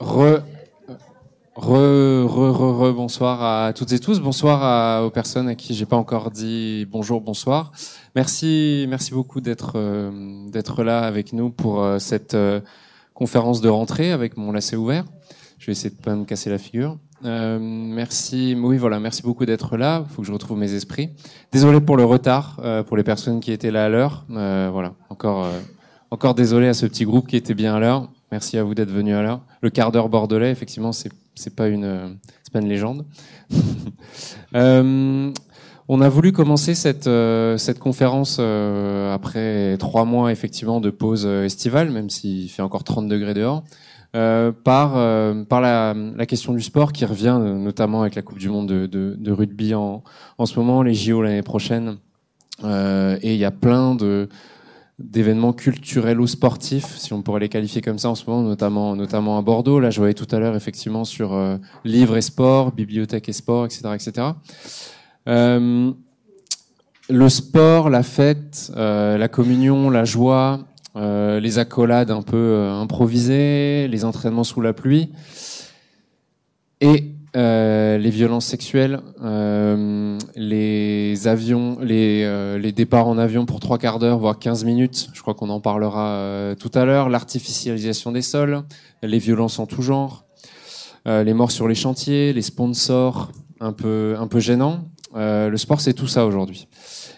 Re, re, re, re, bonsoir à toutes et tous. Bonsoir aux personnes à qui j'ai pas encore dit bonjour, bonsoir. Merci, merci beaucoup d'être euh, d'être là avec nous pour euh, cette euh, conférence de rentrée avec mon lacet ouvert. Je vais essayer de pas me casser la figure. Merci, oui voilà, merci beaucoup d'être là. Il faut que je retrouve mes esprits. Désolé pour le retard, pour les personnes qui étaient là à l'heure. Voilà, encore, encore désolé à ce petit groupe qui était bien à l'heure. Merci à vous d'être venus à l'heure. Le quart d'heure bordelais, effectivement, c'est c'est pas une c'est pas une légende. Euh, on a voulu commencer cette euh, cette conférence euh, après trois mois effectivement de pause estivale, même s'il fait encore 30 degrés dehors. Par par la, question du sport qui revient notamment avec la Coupe du Monde de, de, rugby en, en ce moment, les JO l'année prochaine, et il y a plein de d'événements culturels ou sportifs, si on pourrait les qualifier comme ça en ce moment, notamment notamment à Bordeaux. Là, je voyais tout à l'heure effectivement sur euh, livres et sport, bibliothèque et sport, etc., etc. Euh, le sport, la fête, euh, la communion, la joie, les accolades un peu improvisées, les entraînements sous la pluie et les violences sexuelles, les avions, les, euh, les départs en avion pour trois quarts d'heure, voire 15 minutes. Je crois qu'on en parlera euh, tout à l'heure. L'artificialisation des sols, les violences en tout genre, euh, les morts sur les chantiers, les sponsors un peu, un peu gênants. Le sport, c'est tout ça aujourd'hui.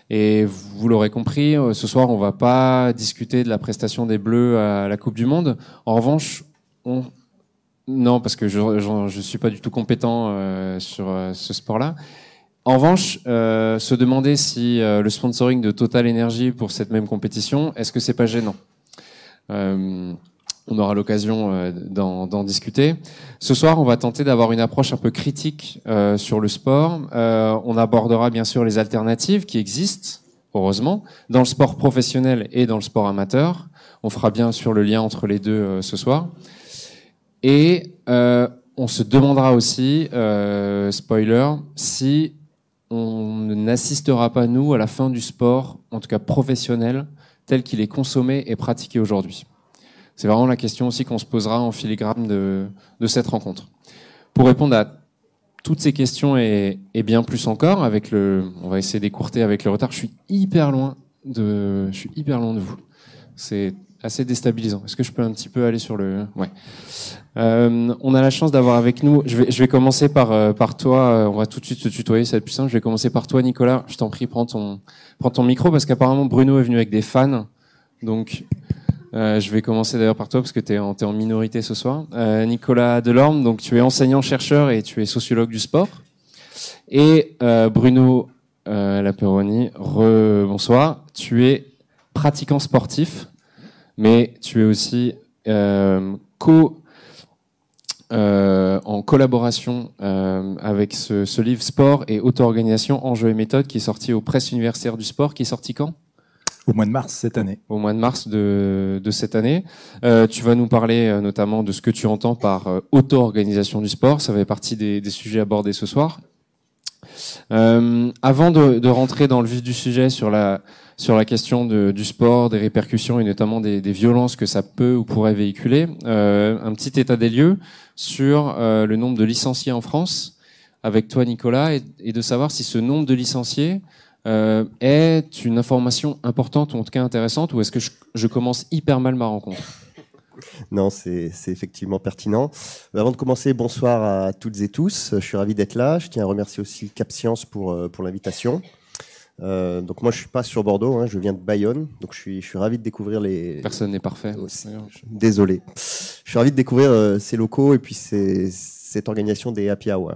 Et vous l'aurez compris, ce soir, on va pas discuter de la prestation des Bleus à la Coupe du Monde. En revanche, on... non, parce que je ne suis pas du tout compétent sur ce sport-là. En revanche, euh, se demander si euh, le sponsoring de Total Energy pour cette même compétition, est-ce que c'est pas gênant? Euh, On aura l'occasion d'en discuter. Ce soir, on va tenter d'avoir une approche un peu critique sur le sport. On abordera bien sûr les alternatives qui existent, heureusement, dans le sport professionnel et dans le sport amateur. On fera bien sûr le lien entre les deux ce soir. Et on se demandera aussi, spoiler, si on n'assistera pas, nous, à la fin du sport, en tout cas professionnel, tel qu'il est consommé et pratiqué aujourd'hui. C'est vraiment la question aussi qu'on se posera en filigrane de, cette rencontre. Pour répondre à toutes ces questions et, et bien plus encore, avec le, on va essayer d'écourter avec le retard. Je suis hyper loin de, je suis hyper loin de vous. C'est assez déstabilisant. Est-ce que je peux un petit peu aller sur le, ouais. Euh, on a la chance d'avoir avec nous. Je vais, commencer par euh, par toi. euh, On va tout de suite se tutoyer, ça va être plus simple. Je vais commencer par toi, Nicolas. Je t'en prie, prends ton prends ton micro parce qu'apparemment Bruno est venu avec des fans. Donc je vais commencer d'ailleurs par toi parce que tu es, en minorité ce soir. Nicolas Delorme, donc tu es enseignant-chercheur et tu es sociologue du sport. Et Bruno Laperoni, bonsoir. Tu es pratiquant sportif, mais tu es aussi euh, co euh, en collaboration euh, avec ce, ce livre Sport et auto-organisation, enjeux et méthodes qui est sorti aux presses universitaires du sport, qui est sorti quand? Au mois de mars cette année. au mois de mars de, de cette année. Euh, tu vas nous parler euh, notamment de ce que tu entends par euh, auto-organisation du sport. Ça fait partie des, des sujets abordés ce soir. Euh, avant de, rentrer dans le vif du sujet sur la, sur la question du sport, des répercussions et notamment des, violences que ça peut ou pourrait véhiculer, euh, un petit état des lieux sur euh, le nombre de licenciés en France avec toi Nicolas et, de savoir si ce nombre de licenciés est une information importante ou en tout cas intéressante ou est-ce que je commence hyper mal ma rencontre? Non, c'est effectivement pertinent. Euh, Avant de commencer, bonsoir à toutes et tous. Je suis ravi d'être là. Je tiens à remercier aussi Cap Science pour, euh, pour l'invitation. Euh, donc moi, je suis pas sur Bordeaux, hein, je viens de Bayonne. Donc je suis, je suis ravi de découvrir les... Personne n'est parfait. Aussi. Désolé. Je suis ravi de découvrir euh, ces locaux et puis ces- cette organisation des Happy Hour.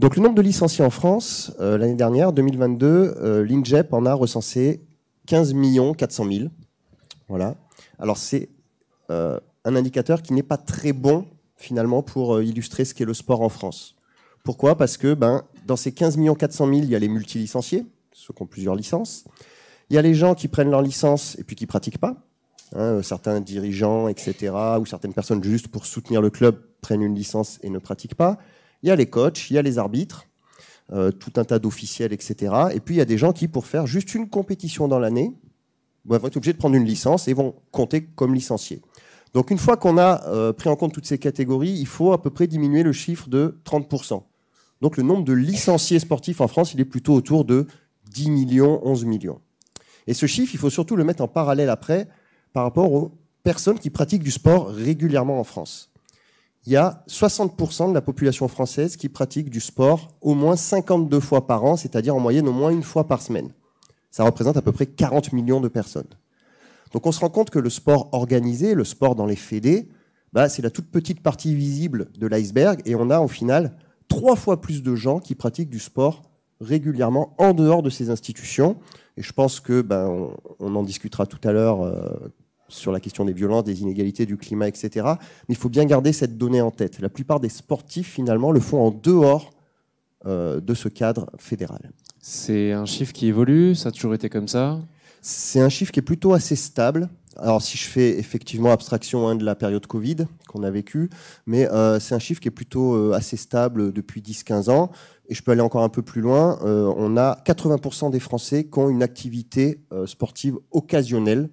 Donc le nombre de licenciés en France, euh, l'année dernière, 2022, euh, l'INGEP en a recensé 15 400 000. Voilà. Alors c'est un indicateur qui n'est pas très bon finalement pour euh, illustrer ce qu'est le sport en France. Pourquoi? Parce que ben, dans ces 15 400 000, il y a les multilicenciés, ceux qui ont plusieurs licences. Il y a les gens qui prennent leur licence et puis qui pratiquent pas. Hein, certains dirigeants, etc., ou certaines personnes juste pour soutenir le club prennent une licence et ne pratiquent pas. Il y a les coachs, il y a les arbitres, euh, tout un tas d'officiels, etc. Et puis il y a des gens qui, pour faire juste une compétition dans l'année, vont être obligés de prendre une licence et vont compter comme licenciés. Donc une fois qu'on a euh, pris en compte toutes ces catégories, il faut à peu près diminuer le chiffre de 30%. Donc le nombre de licenciés sportifs en France, il est plutôt autour de 10 millions, 11 millions. Et ce chiffre, il faut surtout le mettre en parallèle après par rapport aux personnes qui pratiquent du sport régulièrement en France il y a 60% de la population française qui pratique du sport au moins 52 fois par an, c'est-à-dire en moyenne au moins une fois par semaine. Ça représente à peu près 40 millions de personnes. Donc on se rend compte que le sport organisé, le sport dans les fédés, bah, c'est la toute petite partie visible de l'iceberg et on a au final trois fois plus de gens qui pratiquent du sport régulièrement en dehors de ces institutions. Et je pense que ben, on, en discutera tout à l'heure euh, sur la question des violences, des inégalités, du climat, etc. Mais il faut bien garder cette donnée en tête. La plupart des sportifs, finalement, le font en dehors euh, de ce cadre fédéral. C'est un chiffre qui évolue Ça a toujours été comme ça? C'est un chiffre qui est plutôt assez stable. Alors si je fais effectivement abstraction hein, de la période Covid qu'on a vécue, mais euh, c'est un chiffre qui est plutôt euh, assez stable depuis 10-15 ans. Et je peux aller encore un peu plus loin. on a 80% des Français qui ont une activité sportive occasionnelle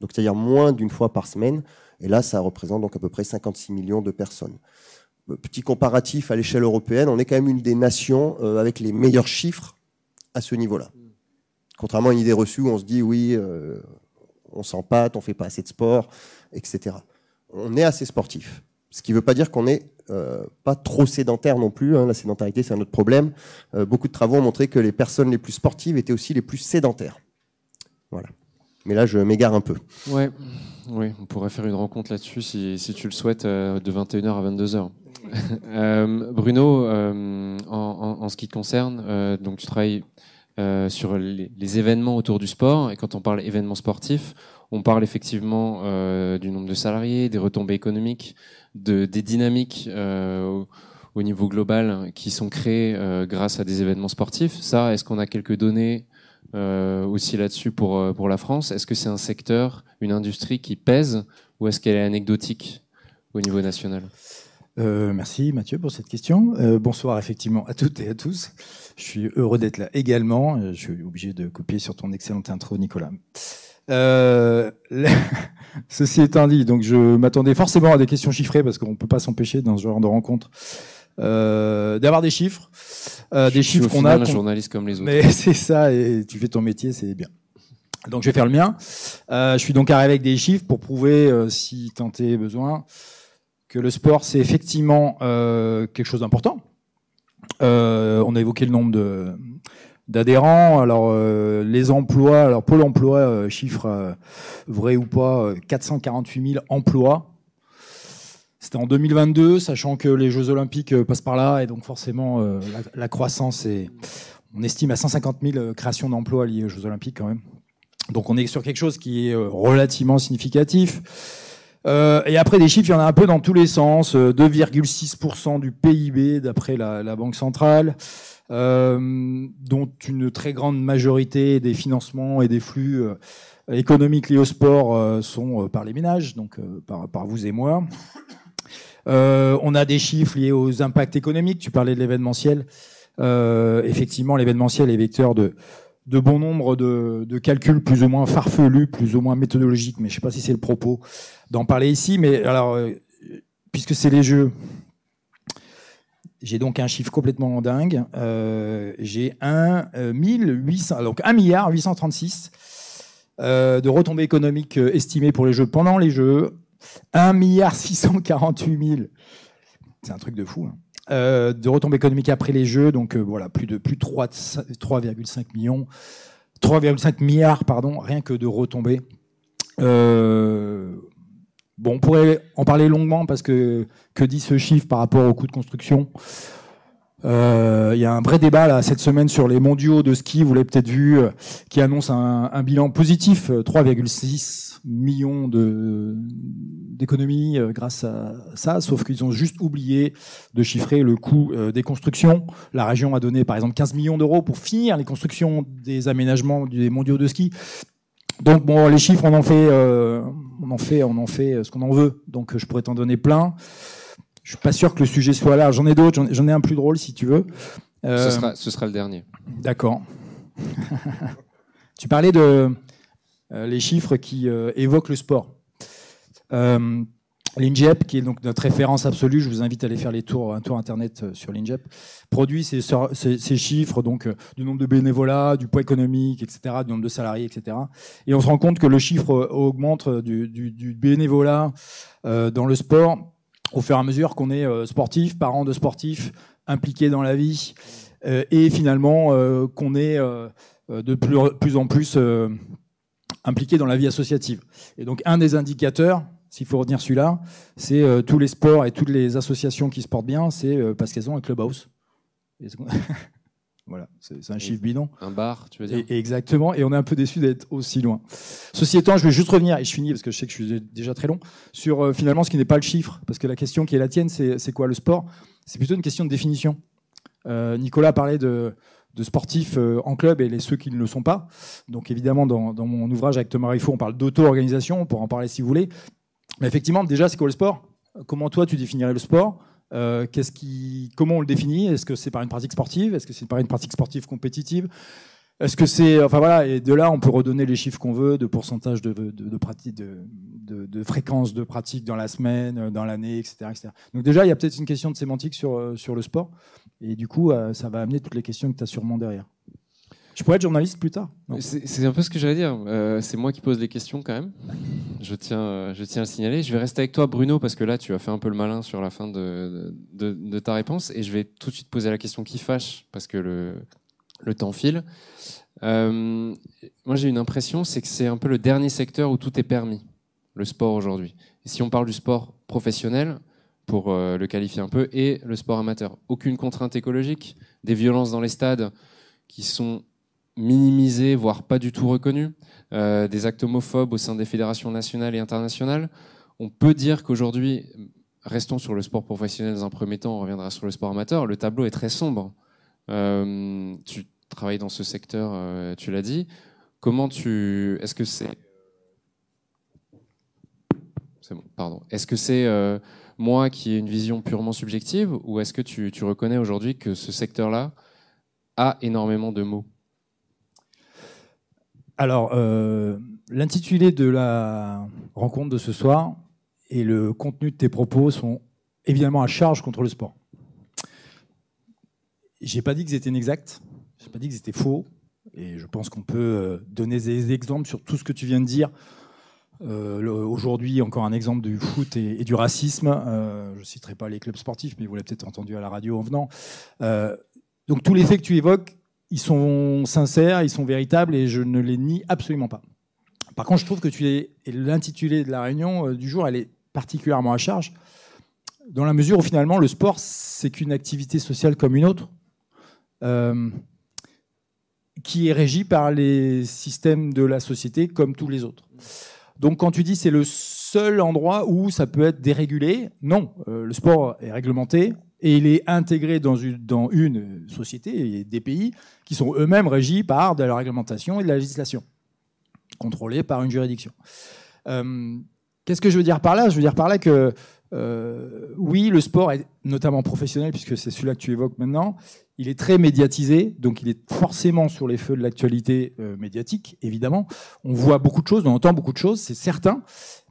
donc c'est-à-dire moins d'une fois par semaine. Et là, ça représente donc à peu près 56 millions de personnes. Euh, petit comparatif à l'échelle européenne, on est quand même une des nations euh, avec les meilleurs chiffres à ce niveau-là. Contrairement à une idée reçue où on se dit oui, euh, on s'empâte, on fait pas assez de sport, etc. On est assez sportif. Ce qui ne veut pas dire qu'on n'est pas trop sédentaire non plus. Hein. La sédentarité, c'est un autre problème. beaucoup de travaux ont montré que les personnes les plus sportives étaient aussi les plus sédentaires. Voilà. Mais là, je m'égare un peu. Ouais, oui, on pourrait faire une rencontre là-dessus si, si, tu le souhaites, euh, de 21h à 22h. euh, Bruno, euh, en, en, en, ce qui te concerne, euh, donc tu travailles sur les, événements autour du sport, et quand on parle événements sportifs, on parle effectivement du nombre de salariés, des retombées économiques, de, des dynamiques au, au, niveau global qui sont créées grâce à des événements sportifs. Ça, est-ce qu'on a quelques données euh, aussi là-dessus pour, euh, pour la France? Est-ce que c'est un secteur, une industrie qui pèse ou est-ce qu'elle est anecdotique au niveau national? Euh, merci Mathieu pour cette question. Euh, bonsoir effectivement à toutes et à tous. Je suis heureux d'être là également. Je suis obligé de copier sur ton excellente intro, Nicolas. Euh, ceci étant dit, donc je m'attendais forcément à des questions chiffrées parce qu'on peut pas s'empêcher dans ce genre de rencontre euh, d'avoir des chiffres, euh, des chiffres qu'on a. un journaliste comme les autres. Mais c'est ça, et tu fais ton métier, c'est bien. Donc je vais faire le mien. Euh, je suis donc arrivé avec des chiffres pour prouver, si tant est besoin, que le sport c'est effectivement euh, quelque chose d'important. Euh, on a évoqué le nombre d'adhérents. Alors les emplois, alors Pôle Emploi chiffre vrai ou pas, 448 000 emplois c'était en 2022, sachant que les Jeux Olympiques euh, passent par là, et donc forcément euh, la, croissance est, on estime à 150 000 euh, créations d'emplois liées aux Jeux Olympiques quand même. Donc on est sur quelque chose qui est relativement significatif. Et après des chiffres, il y en a un peu dans tous les sens. 2,6% du PIB d'après la, Banque centrale, dont une très grande majorité des financements et des flux économiques liés au sport sont par les ménages, donc par, vous et moi. Euh, on a des chiffres liés aux impacts économiques. Tu parlais de l'événementiel. Euh, effectivement, l'événementiel est vecteur de, de bon nombre de, de, calculs plus ou moins farfelus, plus ou moins méthodologiques, mais je sais pas si c'est le propos d'en parler ici. Mais alors, euh, puisque c'est les jeux, j'ai donc un chiffre complètement dingue. Euh, j'ai un 1800, donc 1 milliard 836 euh, de retombées économiques estimées pour les jeux pendant les jeux, 1 milliard 648 000. C'est un truc de fou. Hein. Euh, de retombées économiques après les jeux, donc euh, voilà, plus de plus 3,5 millions, 3,5 milliards, pardon, rien que de retombées. Euh, on pourrait en parler longuement parce que que dit ce chiffre par rapport au coût de construction? Euh, il y a un vrai débat cette semaine sur les mondiaux de ski, vous l'avez peut-être vu, euh, qui annonce un, bilan positif, 3,6 millions de d'économie grâce à ça, sauf qu'ils ont juste oublié de chiffrer le coût des constructions. La région a donné par exemple 15 millions d'euros pour finir les constructions des aménagements des mondiaux de ski. Donc bon, les chiffres, on en fait, on en fait, on en fait ce qu'on en veut. Donc je pourrais t'en donner plein. Je suis pas sûr que le sujet soit là. J'en ai d'autres. J'en ai un plus drôle si tu veux. Ce, sera, ce sera le dernier. D'accord. tu parlais de euh, les chiffres qui euh, évoquent le sport. Euh, L'INJEP, qui est donc notre référence absolue, je vous invite à aller faire les tours, un tour internet sur l'INJEP, produit ces, chiffres donc du nombre de bénévolats, du poids économique, etc., du nombre de salariés, etc. Et on se rend compte que le chiffre augmente du, bénévolat dans le sport au fur et à mesure qu'on est sportif, parent de sportifs, impliqué dans la vie, et finalement qu'on est de plus, plus en plus impliqués dans la vie associative. Et donc un des indicateurs, s'il faut retenir celui-là, c'est euh, tous les sports et toutes les associations qui se portent bien, c'est euh, parce qu'elles ont un clubhouse. voilà, c'est un chiffre bidon. Un bar, tu veux dire? Exactement, et on est un peu déçu d'être aussi loin. Ceci étant, je vais juste revenir, et je finis parce que je sais que je suis déjà très long, sur euh, finalement ce qui n'est pas le chiffre, parce que la question qui est la tienne, c'est quoi le sport? C'est plutôt une question de définition. Nicolas parlait de de sportifs en club et les ceux qui ne le sont pas. Donc évidemment, dans, mon ouvrage avec Thomas Riffaut, on parle d'auto-organisation, on pourra en parler si vous voulez. Effectivement, déjà, c'est quoi le sport? Comment toi, tu définirais le sport? Euh, comment on le définit? Est-ce que c'est par une pratique sportive? Est-ce que c'est par une pratique sportive compétitive? Est-ce que c'est, enfin voilà, et de là on peut redonner les chiffres qu'on veut, de pourcentage de, de, pratique, fréquence de pratique dans la semaine, dans l'année, etc., Donc déjà, il y a peut-être une question de sémantique sur euh, sur le sport. Et du coup, euh, ça va amener toutes les questions que tu as sûrement derrière. Je pourrais être journaliste plus tard. C'est un peu ce que j'allais dire. Euh, c'est moi qui pose les questions quand même. Je tiens, euh, je tiens à le signaler. Je vais rester avec toi, Bruno, parce que là, tu as fait un peu le malin sur la fin de, ta réponse. Et je vais tout de suite poser la question qui fâche, parce que le, temps file. moi, j'ai une impression, c'est que c'est un peu le dernier secteur où tout est permis, le sport aujourd'hui. Si on parle du sport professionnel, pour euh, le qualifier un peu, et le sport amateur. Aucune contrainte écologique, des violences dans les stades qui sont minimisées, voire pas du tout reconnues, euh, des actes homophobes au sein des fédérations nationales et internationales. On peut dire qu'aujourd'hui, restons sur le sport professionnel dans un premier temps, on reviendra sur le sport amateur, le tableau est très sombre. Euh, tu travailles dans ce secteur, tu l'as dit. Comment tu... Est-ce que c'est... C'est bon, pardon. Est-ce que c'est moi qui ai une vision purement subjective ou est-ce que tu, reconnais aujourd'hui que ce secteur-là a énormément de mots? Alors, euh, l'intitulé de la rencontre de ce soir et le contenu de tes propos sont évidemment à charge contre le sport. J'ai pas dit que c'était inexact, j'ai pas dit que c'était faux, et je pense qu'on peut euh, donner des exemples sur tout ce que tu viens de dire euh, aujourd'hui, encore un exemple du foot et, du racisme. Je ne citerai pas les clubs sportifs, mais vous l'avez peut-être entendu à la radio en venant. Donc tous les faits que tu évoques, ils sont sincères, ils sont véritables et je ne les nie absolument pas. Par contre, je trouve que tu l'intitulé de la réunion du jour, elle est particulièrement à charge, dans la mesure où finalement le sport, c'est qu'une activité sociale comme une autre, qui est régie par les systèmes de la société comme tous les autres. Donc quand tu dis c'est le seul endroit où ça peut être dérégulé, non, euh, le sport est réglementé et il est intégré dans une, société et des pays qui sont eux-mêmes régis par de la réglementation et de la législation, contrôlés par une juridiction. Euh, qu'est-ce que je veux dire par là? Je veux dire par là que euh, oui, le sport est notamment professionnel, puisque c'est celui-là que tu évoques maintenant, il est très médiatisé, donc il est forcément sur les feux de l'actualité euh, médiatique, évidemment. On voit beaucoup de choses, on entend beaucoup de choses, c'est certain.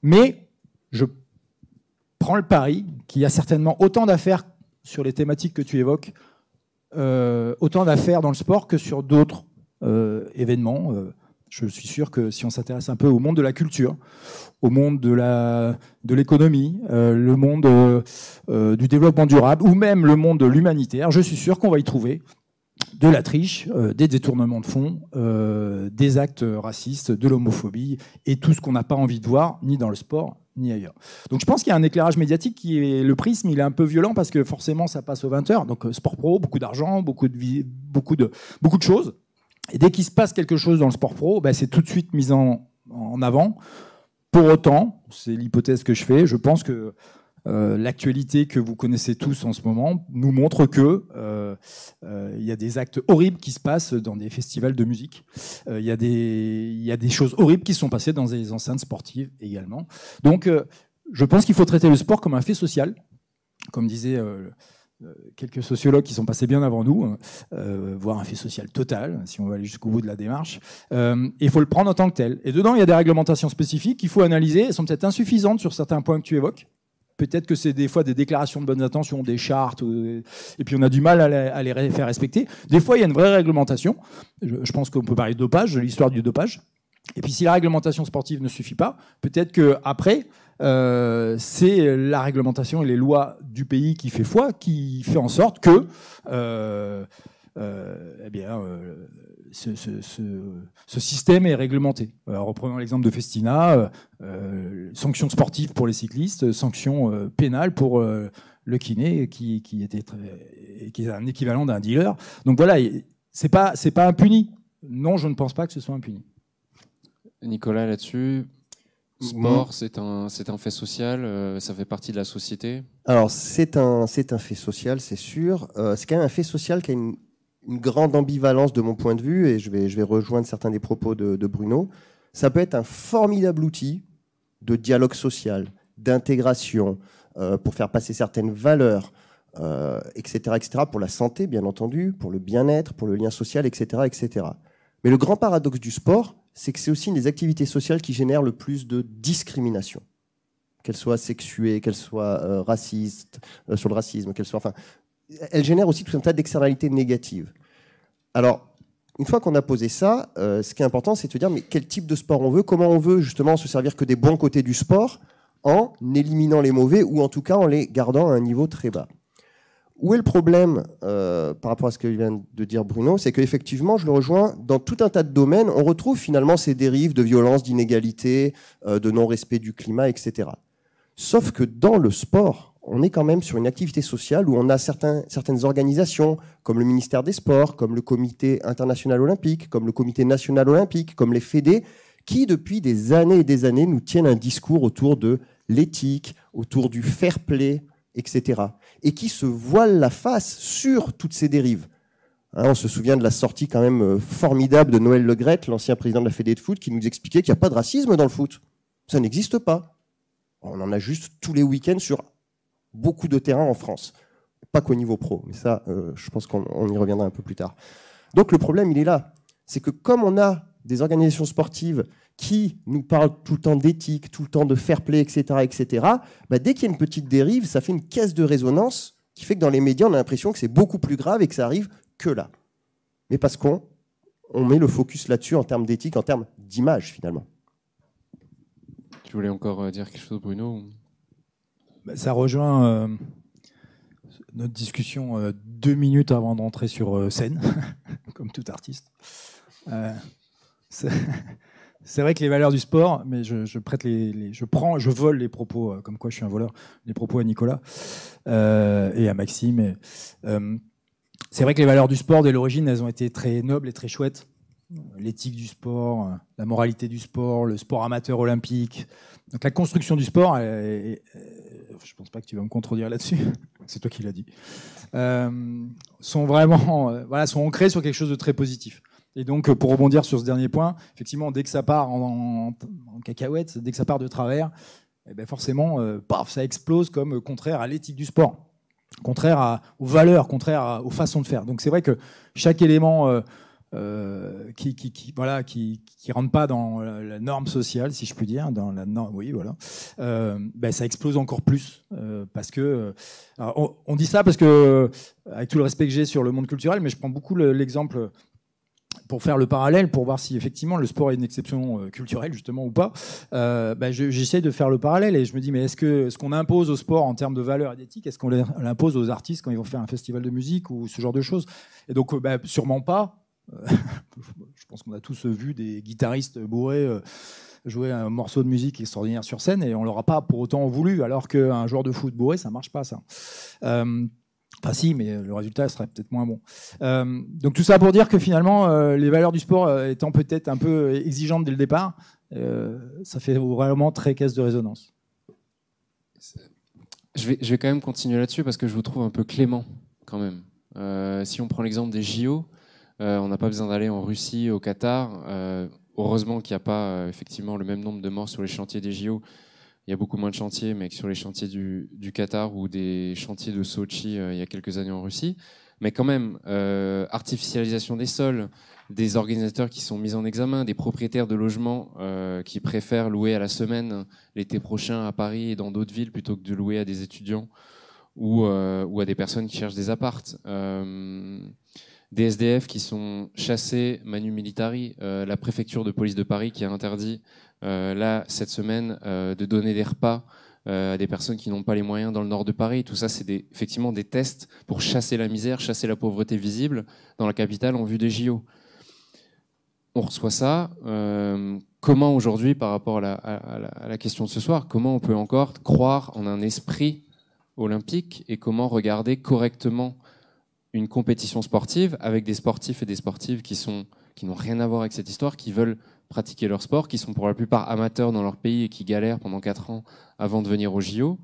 Mais je prends le pari qu'il y a certainement autant d'affaires sur les thématiques que tu évoques, euh, autant d'affaires dans le sport que sur d'autres euh, événements. je suis sûr que si on s'intéresse un peu au monde de la culture, au monde de l'économie, euh, le monde euh, euh, du développement durable ou même le monde de l'humanitaire, je suis sûr qu'on va y trouver de la triche, des détournements de fonds, des actes racistes, de l'homophobie et tout ce qu'on n'a pas envie de voir ni dans le sport ni ailleurs. Donc je pense qu'il y a un éclairage médiatique qui est le prisme, il est un peu violent parce que forcément ça passe aux 20 heures. Donc sport pro, beaucoup d'argent, beaucoup de beaucoup de beaucoup de choses. Et dès qu'il se passe quelque chose dans le sport pro, ben, c'est tout de suite mis en, en avant Pour autant, c'est l'hypothèse que je fais, je pense que euh, l'actualité que vous connaissez tous en ce moment nous montre que euh, euh, il y a des actes horribles qui se passent dans des festivals de musique. Il y, a des, choses horribles qui sont passées dans des enceintes sportives également. Donc, je pense qu'il faut traiter le sport comme un fait social, comme disait quelques sociologues qui sont passés bien avant nous, voire un fait social total, si on va aller jusqu'au bout de la démarche. il faut le prendre en tant que tel. Et dedans, il y a des réglementations spécifiques qu'il faut analyser. Elles sont peut-être insuffisantes sur certains points que tu évoques. Peut-être que c'est des fois des déclarations de bonnes intentions, des chartes, et puis on a du mal à les, faire respecter. Des fois, il y a une vraie réglementation. Je, pense qu'on peut parler de dopage, de l'histoire du dopage. Et puis si la réglementation sportive ne suffit pas, peut-être qu'après, euh, c'est la réglementation et les lois du pays qui fait foi, qui fait en sorte que euh, euh, eh bien, euh, ce, système est réglementé. reprenons l'exemple de Festina, euh, sanctions sportives pour les cyclistes, sanctions pénales pour le kiné qui, était qui est un équivalent d'un dealer. Donc voilà, c'est pas c'est pas impuni. Non, je ne pense pas que ce soit impuni. Nicolas, là-dessus, Sport, c'est un, c'est un fait social, ça fait partie de la société? Alors, c'est un, c'est un fait social, c'est sûr. c'est quand même un fait social qui a une, une grande ambivalence de mon point de vue, et je vais, rejoindre certains des propos de, Bruno. Ça peut être un formidable outil de dialogue social, d'intégration, euh, pour faire passer certaines valeurs, euh, etc., etc., pour la santé, bien entendu, pour le bien-être, pour le lien social, etc., etc. Mais le grand paradoxe du sport, c'est que c'est aussi une des activités sociales qui génèrent le plus de discrimination qu'elle soit sexuée, qu'elle soit euh, raciste, sur le racisme, qu'elle soit, enfin, elle génère aussi tout un tas d'externalités négatives. Alors, une fois qu'on a posé ça, euh, ce qui est important, c'est de se dire mais quel type de sport on veut, comment on veut justement se servir que des bons côtés du sport en éliminant les mauvais ou en tout cas en les gardant à un niveau très bas. Où est le problème euh, par rapport à ce que vient de dire Bruno C'est qu'effectivement, je le rejoins, dans tout un tas de domaines, on retrouve finalement ces dérives de violence, d'inégalité, euh, de non-respect du climat, etc. Sauf que dans le sport, on est quand même sur une activité sociale où on a certaines organisations, comme le ministère des Sports, comme le Comité international olympique, comme le Comité national olympique, comme les fédés, qui depuis des années et des années nous tiennent un discours autour de l'éthique, autour du fair play, etc. Et qui se voilent la face sur toutes ces dérives. Hein, on se souvient de la sortie quand même euh, formidable de Noël Legrette, l'ancien président de la Fédé de foot, qui nous expliquait qu'il n'y a pas de racisme dans le foot. Ça n'existe pas. On en a juste tous les week-ends sur beaucoup de terrain en France. Pas qu'au niveau pro, mais ça, euh, je pense qu'on y reviendra un peu plus tard. Donc le problème, il est là. C'est que comme on a des organisations sportives qui nous parlent tout le temps d'éthique, tout le temps de fair play, etc., etc., bah, dès qu'il y a une petite dérive, ça fait une caisse de résonance qui fait que dans les médias, on a l'impression que c'est beaucoup plus grave et que ça arrive que là. Mais parce qu'on on met le focus là-dessus en termes d'éthique, en termes d'image, finalement. Tu voulais encore euh, dire quelque chose, Bruno ça rejoint euh, notre discussion euh, deux minutes avant d'entrer sur euh, scène, comme tout artiste. c'est vrai que les valeurs du sport, mais je, prête les, je prends, je vole les propos, comme quoi je suis un voleur, les propos à Nicolas et à Maxime. c'est vrai que les valeurs du sport, dès l'origine, elles ont été très nobles et très chouettes. L'éthique du sport, la moralité du sport, le sport amateur olympique. Donc la construction du sport, est, je pense pas que tu vas me contredire là-dessus, c'est toi qui l'as dit, euh, sont vraiment euh, voilà, sont ancrés sur quelque chose de très positif. Et donc, pour rebondir sur ce dernier point, effectivement, dès que ça part en, cacahuète, dès que ça part de travers, eh ben forcément, euh, paf, ça explose comme contraire à l'éthique du sport, contraire aux valeurs, contraire aux façons de faire. Donc, c'est vrai que chaque élément euh, qui, qui, voilà, qui, qui rentre pas dans la, norme sociale, si je puis dire, dans la norme, oui, voilà, euh, ben, ça explose encore plus euh, parce que on, dit ça parce que avec tout le respect que j'ai sur le monde culturel, mais je prends beaucoup l'exemple pour faire le parallèle, pour voir si effectivement le sport est une exception culturelle justement ou pas, ben, j'essaie de faire le parallèle et je me dis mais est-ce que ce qu'on impose au sport en termes de valeur et d'éthique, est-ce qu'on l'impose aux artistes quand ils vont faire un festival de musique ou ce genre de choses? Et donc ben, sûrement pas. Euh, je pense qu'on a tous vu des guitaristes bourrés euh, jouer un morceau de musique extraordinaire sur scène et on l'aura pas pour autant voulu, alors qu'un joueur de foot bourré, ça marche pas ça. Euh, Enfin, si, mais le résultat serait peut-être moins bon. Donc tout ça pour dire que finalement, les valeurs du sport étant peut-être un peu exigeantes dès le départ, ça fait vraiment très caisse de résonance. Je vais, quand même continuer là-dessus parce que je vous trouve un peu clément quand même. Si on prend l'exemple des JO, on n'a pas besoin d'aller en Russie, au Qatar. Euh, heureusement qu'il n'y a pas euh, effectivement le même nombre de morts sur les chantiers des JO. Il y a beaucoup moins de chantiers, mais que sur les chantiers du, Qatar ou des chantiers de Sochi euh, il y a quelques années en Russie. Mais quand même, euh, artificialisation des sols, des organisateurs qui sont mis en examen, des propriétaires de logements euh, qui préfèrent louer à la semaine l'été prochain à Paris et dans d'autres villes plutôt que de louer à des étudiants ou, euh, à des personnes qui cherchent des appartes. Euh, des SDF qui sont chassés manu militari. Euh, la préfecture de police de Paris qui a interdit euh, là cette semaine euh, de donner des repas à des personnes qui n'ont pas les moyens dans le nord de Paris. Tout ça, c'est effectivement des tests pour chasser la misère, chasser la pauvreté visible dans la capitale en vue des JO. On reçoit ça. Comment aujourd'hui, par rapport à la question de ce soir, comment on peut encore croire en un esprit olympique et comment regarder correctement une compétition sportive avec des sportifs et des sportives qui sont qui n'ont rien à voir avec cette histoire, qui veulent pratiquer leur sport, qui sont pour la plupart amateurs dans leur pays et qui galèrent pendant quatre ans avant de venir au JO.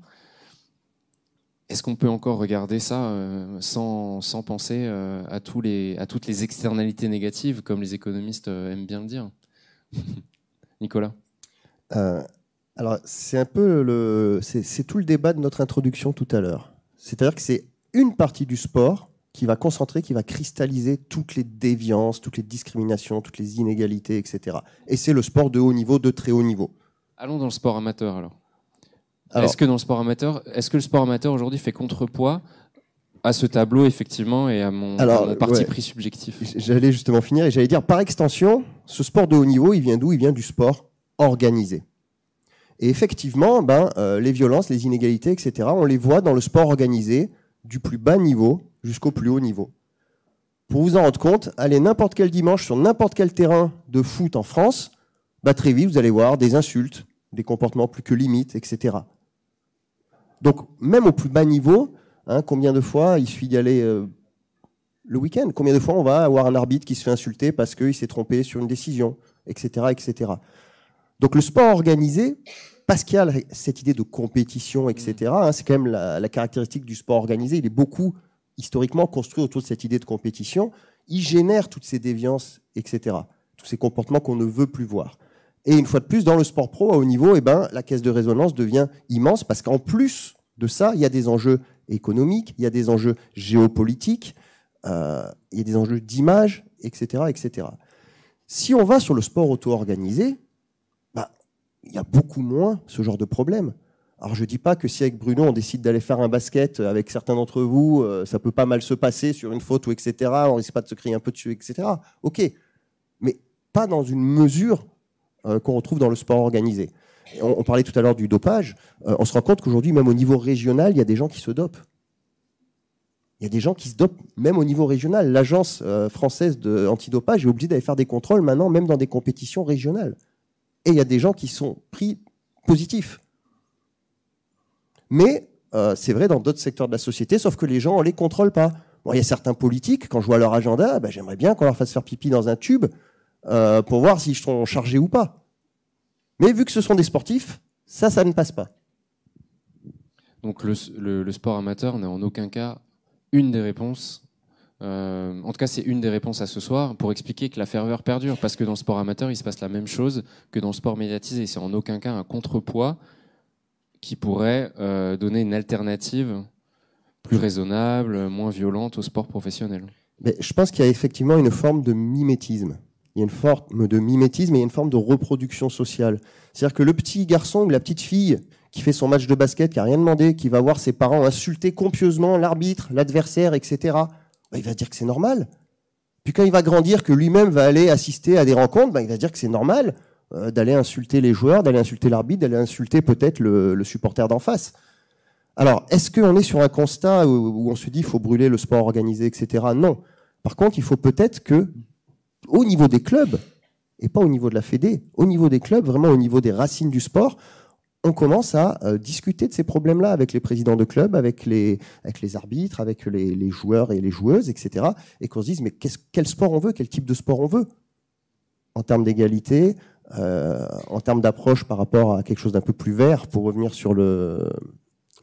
Est-ce qu'on peut encore regarder ça euh, sans, sans penser euh, à, tous les, à toutes les externalités négatives, comme les économistes euh, aiment bien le dire? Nicolas alors, c'est un peu le, c'est tout le débat de notre introduction tout à l'heure. C'est-à-dire que c'est une partie du sport qui va concentrer, qui va cristalliser toutes les déviances, toutes les discriminations, toutes les inégalités, etc. Et c'est le sport de haut niveau, de très haut niveau. Allons dans le sport amateur alors. Alors- Est-ce que dans le sport amateur, est-ce que le sport amateur aujourd'hui fait contrepoids à ce tableau effectivement et à mon, Alors, à mon parti ouais. pris subjectif? J'allais justement finir et j'allais dire, par extension, ce sport de haut niveau, il vient d'où? Il vient du sport organisé. Et effectivement, ben, euh, les violences, les inégalités, etc., on les voit dans le sport organisé du plus bas niveau jusqu'au plus haut niveau. Pour vous en rendre compte, allez n'importe quel dimanche sur n'importe quel terrain de foot en France, très vite, vous allez voir des insultes, des comportements plus que limites, etc. Donc, même au plus bas niveau, hein, combien de fois il suffit d'y aller euh, le week-end? Combien de fois on va avoir un arbitre qui se fait insulter parce qu'il s'est trompé sur une décision, etc., etc. Donc, le sport organisé, parce qu'il y a cette idée de compétition, etc., hein, c'est quand même la caractéristique du sport organisé. Il est beaucoup historiquement construit autour de cette idée de compétition. Il génère toutes ces déviances, etc. Tous ces comportements qu'on ne veut plus voir. Et une fois de plus, dans le sport pro à haut niveau, eh ben, la caisse de résonance devient immense parce qu'en plus de ça, il y a des enjeux économiques, il y a des enjeux géopolitiques, euh, il y a des enjeux d'image, etc., etc. Si on va sur le sport auto-organisé, bah, il y a beaucoup moins ce genre de problème. Alors je dis pas que si avec Bruno on décide d'aller faire un basket avec certains d'entre vous, euh, ça peut pas mal se passer sur une faute ou etc. On risque pas de se crier un peu dessus, etc. Ok, mais pas dans une mesure euh, qu'on retrouve dans le sport organisé. On, parlait tout à l'heure du dopage. Euh, on se rend compte qu'aujourd'hui, même au niveau régional, il y a des gens qui se dopent. Il y a des gens qui se dopent même au niveau régional. L'agence française de antidopage est obligée d'aller faire des contrôles maintenant, même dans des compétitions régionales. Et il y a des gens qui sont pris positifs. Mais euh, c'est vrai dans d'autres secteurs de la société, sauf que les gens, on les contrôle pas. Bon, il y a certains politiques, quand je vois leur agenda, ben, j'aimerais bien qu'on leur fasse faire pipi dans un tube euh, pour voir s'ils sont chargés ou pas. Mais vu que ce sont des sportifs, ça, ça ne passe pas. Donc le, sport amateur n'est en aucun cas une des réponses. euh, en tout cas, c'est une des réponses à ce soir pour expliquer que la ferveur perdure. Parce que dans le sport amateur, il se passe la même chose que dans le sport médiatisé. C'est en aucun cas un contrepoids qui pourrait euh, donner une alternative plus raisonnable, moins violente au sport professionnel. Mais je pense qu'il y a effectivement une forme de mimétisme. Il y a une forme de mimétisme et une forme de reproduction sociale. C'est-à-dire que le petit garçon ou la petite fille qui fait son match de basket, qui a rien demandé, qui va voir ses parents insulter copieusement l'arbitre, l'adversaire, etc., bah, il va dire que c'est normal. Puis quand il va grandir, que lui-même va aller assister à des rencontres, bah, il va dire que c'est normal d'aller insulter les joueurs, d'aller insulter l'arbitre, d'aller insulter peut-être le, supporter d'en face. Alors, est-ce qu'on est sur un constat où, on se dit qu'il faut brûler le sport organisé, etc. Non. Par contre, il faut peut-être que, au niveau des clubs, et pas au niveau de la Fédé, au niveau des clubs, vraiment au niveau des racines du sport, on commence à euh, discuter de ces problèmes-là avec les présidents de clubs, avec les, arbitres, avec les, les joueurs et les joueuses, etc. Et qu'on se dise, mais quel sport on veut, quel type de sport on veut? En termes d'égalité, euh, en termes d'approche par rapport à quelque chose d'un peu plus vert, pour revenir sur le,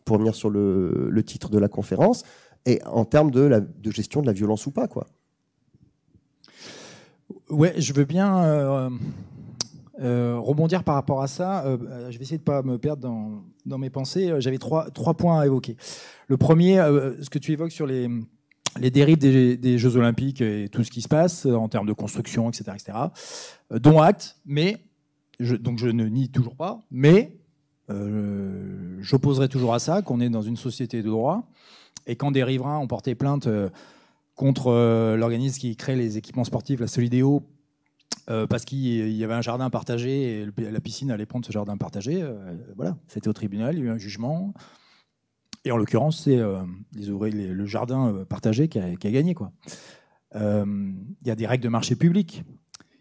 pour revenir sur le, titre de la conférence, et en termes de, gestion de la violence ou pas, quoi. Ouais, je veux bien euh, euh, rebondir par rapport à ça. Je vais essayer de pas me perdre dans, dans mes pensées. J'avais trois, trois points à évoquer. Le premier, ce que tu évoques sur les, les dérives des, des, Jeux Olympiques et tout ce qui se passe en termes de construction, etc., etc., dont acte, mais je, donc je ne nie toujours pas, mais j'opposerai toujours à ça qu'on est dans une société de droit et quand des riverains ont porté plainte contre euh, l'organisme qui crée les équipements sportifs, la Solidéo, euh, parce qu'il y avait un jardin partagé et la piscine allait prendre ce jardin partagé. Euh, voilà, c'était au tribunal, il y a eu un jugement. Et en l'occurrence, c'est le jardin partagé qui a, gagné. Quoi. Il y a des règles de marché public.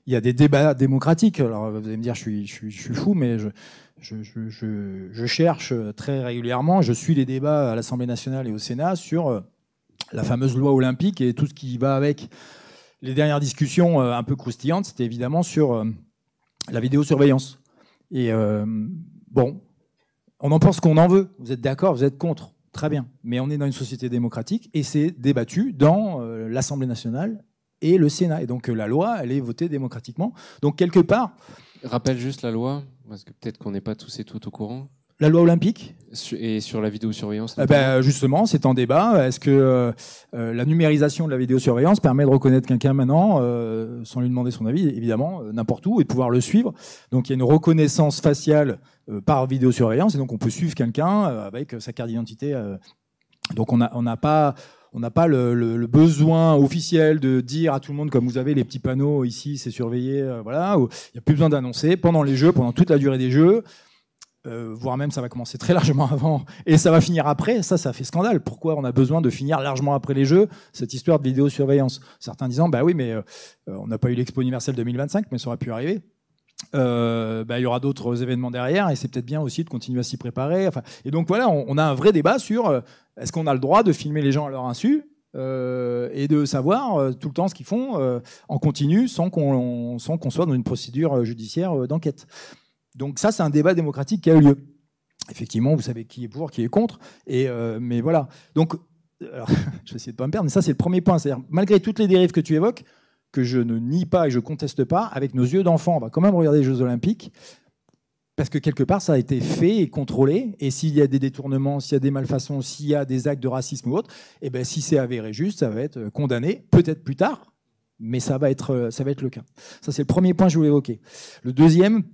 Il y a des débats démocratiques. Alors, vous allez me dire, je suis, je suis, fou, mais je, cherche très régulièrement, je suis les débats à l'Assemblée nationale et au Sénat sur la fameuse loi olympique et tout ce qui va avec. Les dernières discussions euh, un peu croustillantes, c'était évidemment sur euh, la vidéosurveillance. Et euh, bon, on en pense qu'on en veut. Vous êtes d'accord, vous êtes contre. Très bien. Mais on est dans une société démocratique et c'est débattu dans l'Assemblée nationale et le Sénat. Et donc la loi, elle est votée démocratiquement. Donc quelque part. Rappelle juste la loi, parce que peut-être qu'on n'est pas tous et toutes au courant. La loi olympique Et sur la vidéosurveillance eh ben, Justement, c'est en débat. Est-ce que euh, euh, la numérisation de la vidéosurveillance permet de reconnaître quelqu'un maintenant, euh, sans lui demander son avis, évidemment, n'importe où, et de pouvoir le suivre Donc il y a une reconnaissance faciale par vidéosurveillance, et donc on peut suivre quelqu'un avec sa carte d'identité. donc on n'a on pas... On n'a pas le, besoin officiel de dire à tout le monde, comme vous avez les petits panneaux ici, c'est surveillé, voilà. Il n'y a plus besoin d'annoncer pendant les jeux, pendant toute la durée des jeux. Euh, voire même ça va commencer très largement avant et ça va finir après, ça, ça fait scandale. Pourquoi on a besoin de finir largement après les Jeux cette histoire de vidéosurveillance? Certains disant, bah oui, mais euh, on n'a pas eu l'Expo universelle 2025, mais ça aurait pu arriver. Euh, bah, il y aura d'autres événements derrière et c'est peut-être bien aussi de continuer à s'y préparer. Et donc voilà, on, a un vrai débat sur est-ce qu'on a le droit de filmer les gens à leur insu et de savoir tout le temps ce qu'ils font en continu sans qu'on soit dans une procédure judiciaire d'enquête. Donc ça, c'est un débat démocratique qui a eu lieu. Effectivement, vous savez qui est pour, qui est contre. Et euh, mais voilà. Donc, je vais essayer de pas me perdre, mais ça, c'est le premier point. C'est-à-dire, malgré toutes les dérives que tu évoques, que je ne nie pas et je conteste pas, avec nos yeux d'enfant, on va quand même regarder les Jeux Olympiques. Parce que quelque part, ça a été fait et contrôlé. Et s'il y a des détournements, s'il y a des malfaçons, s'il y a des actes de racisme ou autre, eh ben, si c'est avéré juste, ça va être condamné, peut-être plus tard, mais ça va être, ça va être le cas. Ça, c'est le premier point que je voulais évoquer. Le deuxième,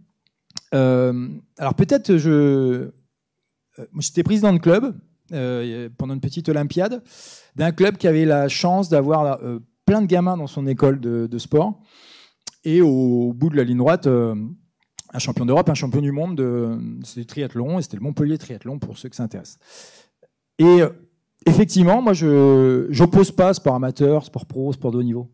euh, alors peut-être je, euh, j'étais président de club euh, pendant une petite Olympiade d'un club qui avait la chance d'avoir plein de gamins dans son école de, sport et au bout de la ligne droite un champion d'Europe, un champion du monde de du triathlon et c'était le Montpellier triathlon pour ceux qui s'intéressent. Et effectivement, moi je j'oppose pas sport amateur, sport pro, sport de haut niveau.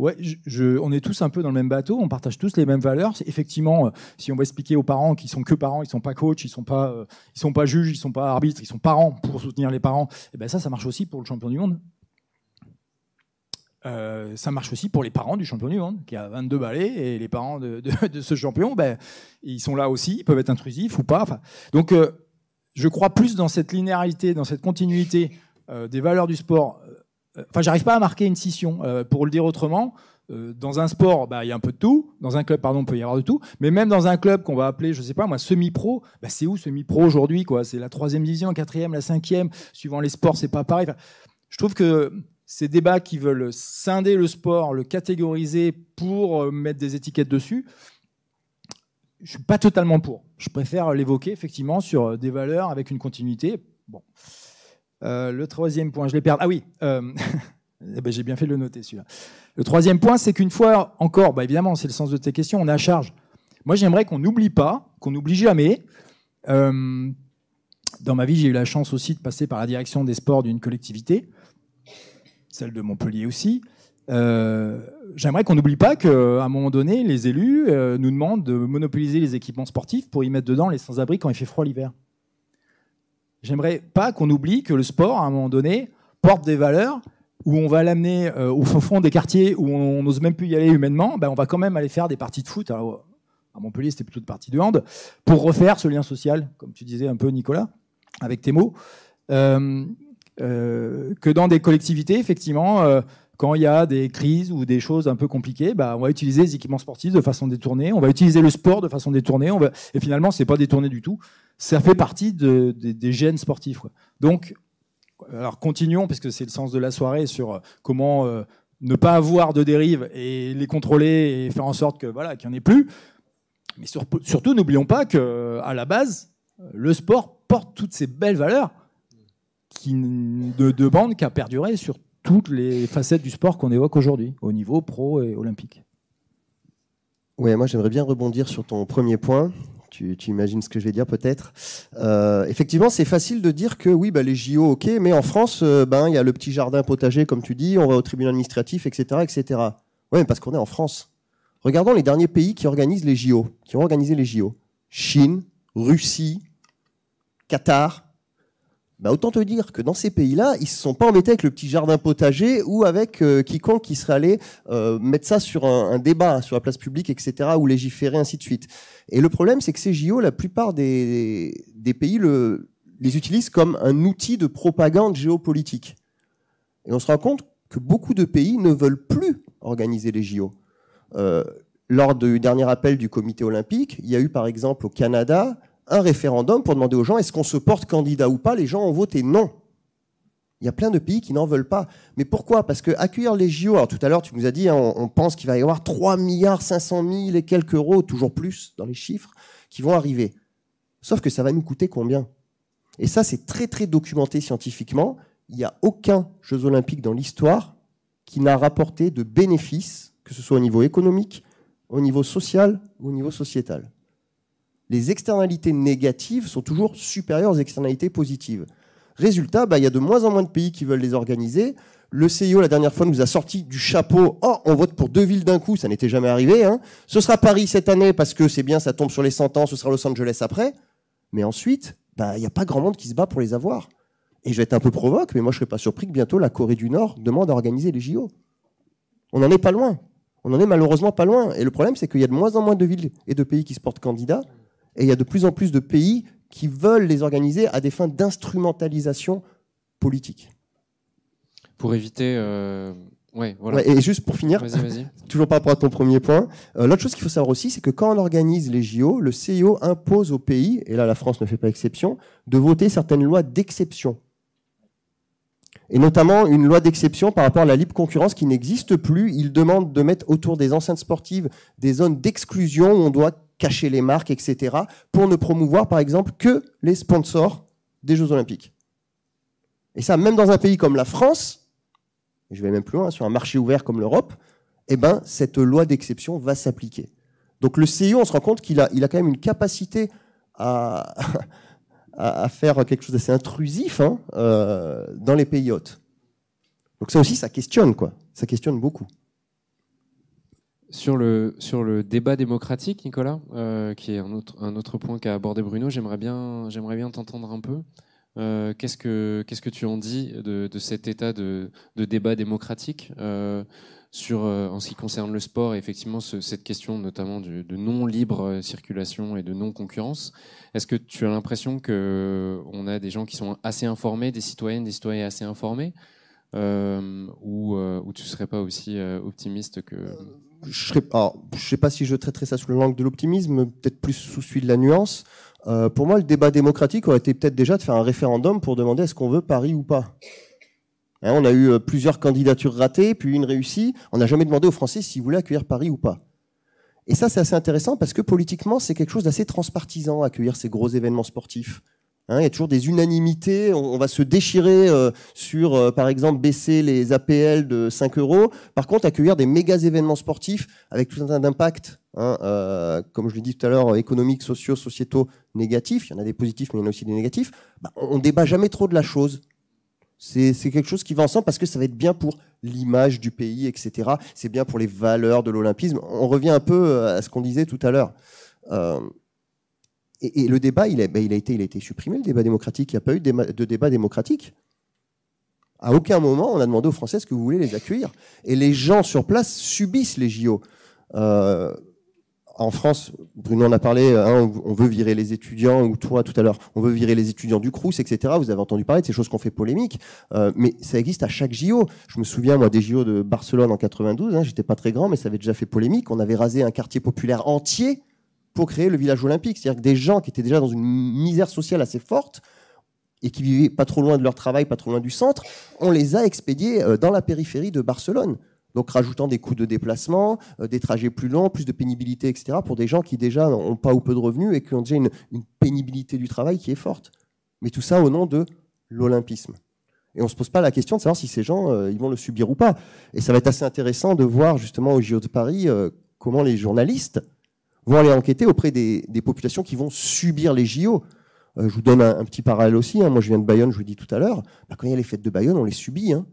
Ouais, je, on est tous un peu dans le même bateau, on partage tous les mêmes valeurs. Effectivement, euh, si on va expliquer aux parents qu'ils sont que parents, ils sont pas coachs, ils sont euh, sont pas juges, ils sont pas arbitres, ils sont parents pour soutenir les parents. Et eh ben ça, ça marche aussi pour le champion du monde. Euh, ça marche aussi pour les parents du champion du monde, qui a 22 balais, et les parents de, ce champion, ben, ils sont là aussi, ils peuvent être intrusifs ou pas. Donc, je crois plus dans cette linéarité, dans cette continuité des valeurs du sport euh, enfin, j'arrive pas à marquer une scission. Euh, pour le dire autrement, euh, dans un sport, bah, il y a un peu de tout. Dans un club, pardon, il peut y avoir de tout. Mais même dans un club qu'on va appeler, je sais pas moi, semi-pro, bah, c'est où semi-pro aujourd'hui C'est la troisième division, la quatrième, la cinquième. Suivant les sports, c'est pas pareil. je trouve que ces débats qui veulent scinder le sport, le catégoriser pour mettre des étiquettes dessus, je suis pas totalement pour. Je préfère l'évoquer effectivement sur des valeurs avec une continuité. Bon. Euh, le troisième point, je l'ai perdu. Ah oui, euh, eh ben, j'ai bien fait de le noter celui-là. Le troisième point, c'est qu'une fois encore, bah, évidemment, c'est le sens de tes questions, on est à charge. Moi, j'aimerais qu'on n'oublie pas, qu'on n'oublie jamais. Euh, dans ma vie, j'ai eu la chance aussi de passer par la direction des sports d'une collectivité, celle de Montpellier aussi. Euh, J'aimerais qu'on n'oublie pas qu'à un moment donné, les élus euh, nous demandent de monopoliser les équipements sportifs pour y mettre dedans les sans-abri quand il fait froid l'hiver. J'aimerais pas qu'on oublie que le sport, à un moment donné, porte des valeurs où on va l'amener euh, au fond des quartiers où on n'ose même plus y aller humainement. Ben, on va quand même aller faire des parties de foot. À Montpellier, c'était plutôt des parties de hand pour refaire ce lien social, comme tu disais un peu, Nicolas, avec tes mots. Euh, que dans des collectivités, effectivement, quand il y a des crises ou des choses un peu compliquées, bah, on va utiliser les équipements sportifs de façon détournée, on va utiliser le sport de façon détournée, et finalement, c'est pas détourné du tout. Ça fait partie de, des gènes sportifs. Donc, alors continuons, puisque c'est le sens de la soirée, sur euh, comment euh, ne pas avoir de dérives et les contrôler et faire en sorte que voilà qu'il n'y en ait plus. Mais surtout, n'oublions pas que à la base, le sport porte toutes ces belles valeurs qui de demandent qu'à perdurer sur toutes les facettes du sport qu'on évoque aujourd'hui, au niveau pro et olympique. Oui, moi j'aimerais bien rebondir sur ton premier point. Tu, imagines ce que je vais dire peut-être. Euh, effectivement, c'est facile de dire que oui, bah, les JO, ok, mais en France, euh, ben il y a le petit jardin potager, comme tu dis, on va au tribunal administratif, etc., etc. Oui, parce qu'on est en France. Regardons les derniers pays qui organisent les JO, qui ont organisé les JO. Chine, Russie, Qatar, bah autant te dire que dans ces pays-là, ils se sont pas embêtés avec le petit jardin potager ou avec euh, quiconque qui serait allé euh, mettre ça sur un, débat sur la place publique, etc., ou légiférer ainsi de suite. Et le problème, c'est que ces JO, la plupart des, des pays le, les utilisent comme un outil de propagande géopolitique. Et on se rend compte que beaucoup de pays ne veulent plus organiser les JO. Euh, lors du dernier appel du comité olympique, il y a eu par exemple au Canada un référendum pour demander aux gens est-ce qu'on se porte candidat ou pas. Les gens ont voté non. Il y a plein de pays qui n'en veulent pas. Mais pourquoi? Parce que accueillir les JO, alors tout à l'heure tu nous as dit, hein, on, pense qu'il va y avoir 3 milliards 500 000 et quelques euros, toujours plus dans les chiffres, qui vont arriver. Sauf que ça va nous coûter combien? Et ça, c'est très très documenté scientifiquement. Il n'y a aucun Jeux olympiques dans l'histoire qui n'a rapporté de bénéfices, que ce soit au niveau économique, au niveau social ou au niveau sociétal les externalités négatives sont toujours supérieures aux externalités positives. Résultat, bah, il y a de moins en moins de pays qui veulent les organiser. Le CIO, la dernière fois, nous a sorti du chapeau Oh, on vote pour deux villes d'un coup, ça n'était jamais arrivé. Hein. Ce sera Paris cette année parce que c'est bien, ça tombe sur les 100 ans, ce sera Los Angeles après. Mais ensuite, bah, il n'y a pas grand monde qui se bat pour les avoir. Et je vais être un peu provoque, mais moi je ne serais pas surpris que bientôt la Corée du Nord demande à organiser les JO. On n'en est pas loin. On n'en est malheureusement pas loin. Et le problème, c'est qu'il y a de moins en moins de villes et de pays qui se portent candidats. Et il y a de plus en plus de pays qui veulent les organiser à des fins d'instrumentalisation politique. Pour éviter. Euh... Ouais, voilà. et juste pour finir, toujours par rapport à ton premier point, euh, l'autre chose qu'il faut savoir aussi, c'est que quand on organise les JO, le CIO impose au pays, et là la France ne fait pas exception, de voter certaines lois d'exception. Et notamment une loi d'exception par rapport à la libre concurrence qui n'existe plus. Il demande de mettre autour des enceintes sportives des zones d'exclusion où on doit cacher les marques, etc., pour ne promouvoir, par exemple, que les sponsors des Jeux Olympiques. Et ça, même dans un pays comme la France, je vais même plus loin, sur un marché ouvert comme l'Europe, eh ben, cette loi d'exception va s'appliquer. Donc le CIO, on se rend compte qu'il a, il a quand même une capacité à, à faire quelque chose d'assez intrusif hein, euh, dans les pays hôtes. Donc ça aussi, ça questionne, quoi. Ça questionne beaucoup. Sur le, sur le débat démocratique, Nicolas, euh, qui est un autre, un autre point qu'a abordé Bruno, j'aimerais bien, j'aimerais bien t'entendre un peu. Euh, qu'est-ce, que, qu'est-ce que tu en dis de, de cet état de, de débat démocratique euh, sur, en ce qui concerne le sport et effectivement cette question notamment de non libre circulation et de non concurrence Est-ce que tu as l'impression qu'on a des gens qui sont assez informés, des citoyennes, des citoyens assez informés ou, ou tu ne serais pas aussi optimiste que je ne sais pas si je traiterais ça sous le langue de l'optimisme, peut-être plus sous celui de la nuance. Euh, pour moi, le débat démocratique aurait été peut-être déjà de faire un référendum pour demander est-ce qu'on veut Paris ou pas. Hein, on a eu euh, plusieurs candidatures ratées, puis une réussie. On n'a jamais demandé aux Français s'ils voulaient accueillir Paris ou pas. Et ça, c'est assez intéressant parce que politiquement, c'est quelque chose d'assez transpartisan, accueillir ces gros événements sportifs. Hein, il y a toujours des unanimités. On, va se déchirer euh, sur, euh, par exemple, baisser les APL de 5 euros. Par contre, accueillir des méga événements sportifs avec tout un tas d'impacts, hein, euh, comme je l'ai dit tout à l'heure, économiques, sociaux, sociétaux, négatifs. Il y en a des positifs, mais il y en a aussi des négatifs. Bah, on, ne débat jamais trop de la chose. C'est quelque chose qui va ensemble parce que ça va être bien pour l'image du pays, etc. C'est bien pour les valeurs de l'olympisme. On revient un peu à ce qu'on disait tout à l'heure. Et, le débat, il a, ben, il, a été, supprimé, le débat démocratique. Il n'y a pas eu de débat démocratique. À aucun moment, on a demandé aux Français que vous voulez les accueillir. Et les gens sur place subissent les JO. Euh, en France, Bruno en a parlé, hein, on veut virer les étudiants, ou toi tout à l'heure, on veut virer les étudiants du Crous, etc. Vous avez entendu parler de ces choses qu'on fait polémique, euh, mais ça existe à chaque JO. Je me souviens, moi, des JO de Barcelone en 92, hein, j'étais pas très grand, mais ça avait déjà fait polémique. On avait rasé un quartier populaire entier pour créer le village olympique. C'est-à-dire que des gens qui étaient déjà dans une misère sociale assez forte, et qui vivaient pas trop loin de leur travail, pas trop loin du centre, on les a expédiés euh, dans la périphérie de Barcelone. Donc rajoutant des coûts de déplacement, euh, des trajets plus longs, plus de pénibilité, etc. pour des gens qui déjà n'ont pas ou peu de revenus et qui ont déjà une, pénibilité du travail qui est forte. Mais tout ça au nom de l'olympisme. Et on ne se pose pas la question de savoir si ces gens euh, ils vont le subir ou pas. Et ça va être assez intéressant de voir justement au JO de Paris comment les journalistes vont aller enquêter auprès des, populations qui vont subir les JO. Euh, je vous donne un, petit parallèle aussi. Hein. Moi, je viens de Bayonne, je vous dit tout à l'heure. Bah, quand il y a les fêtes de Bayonne, on les subit. Hein.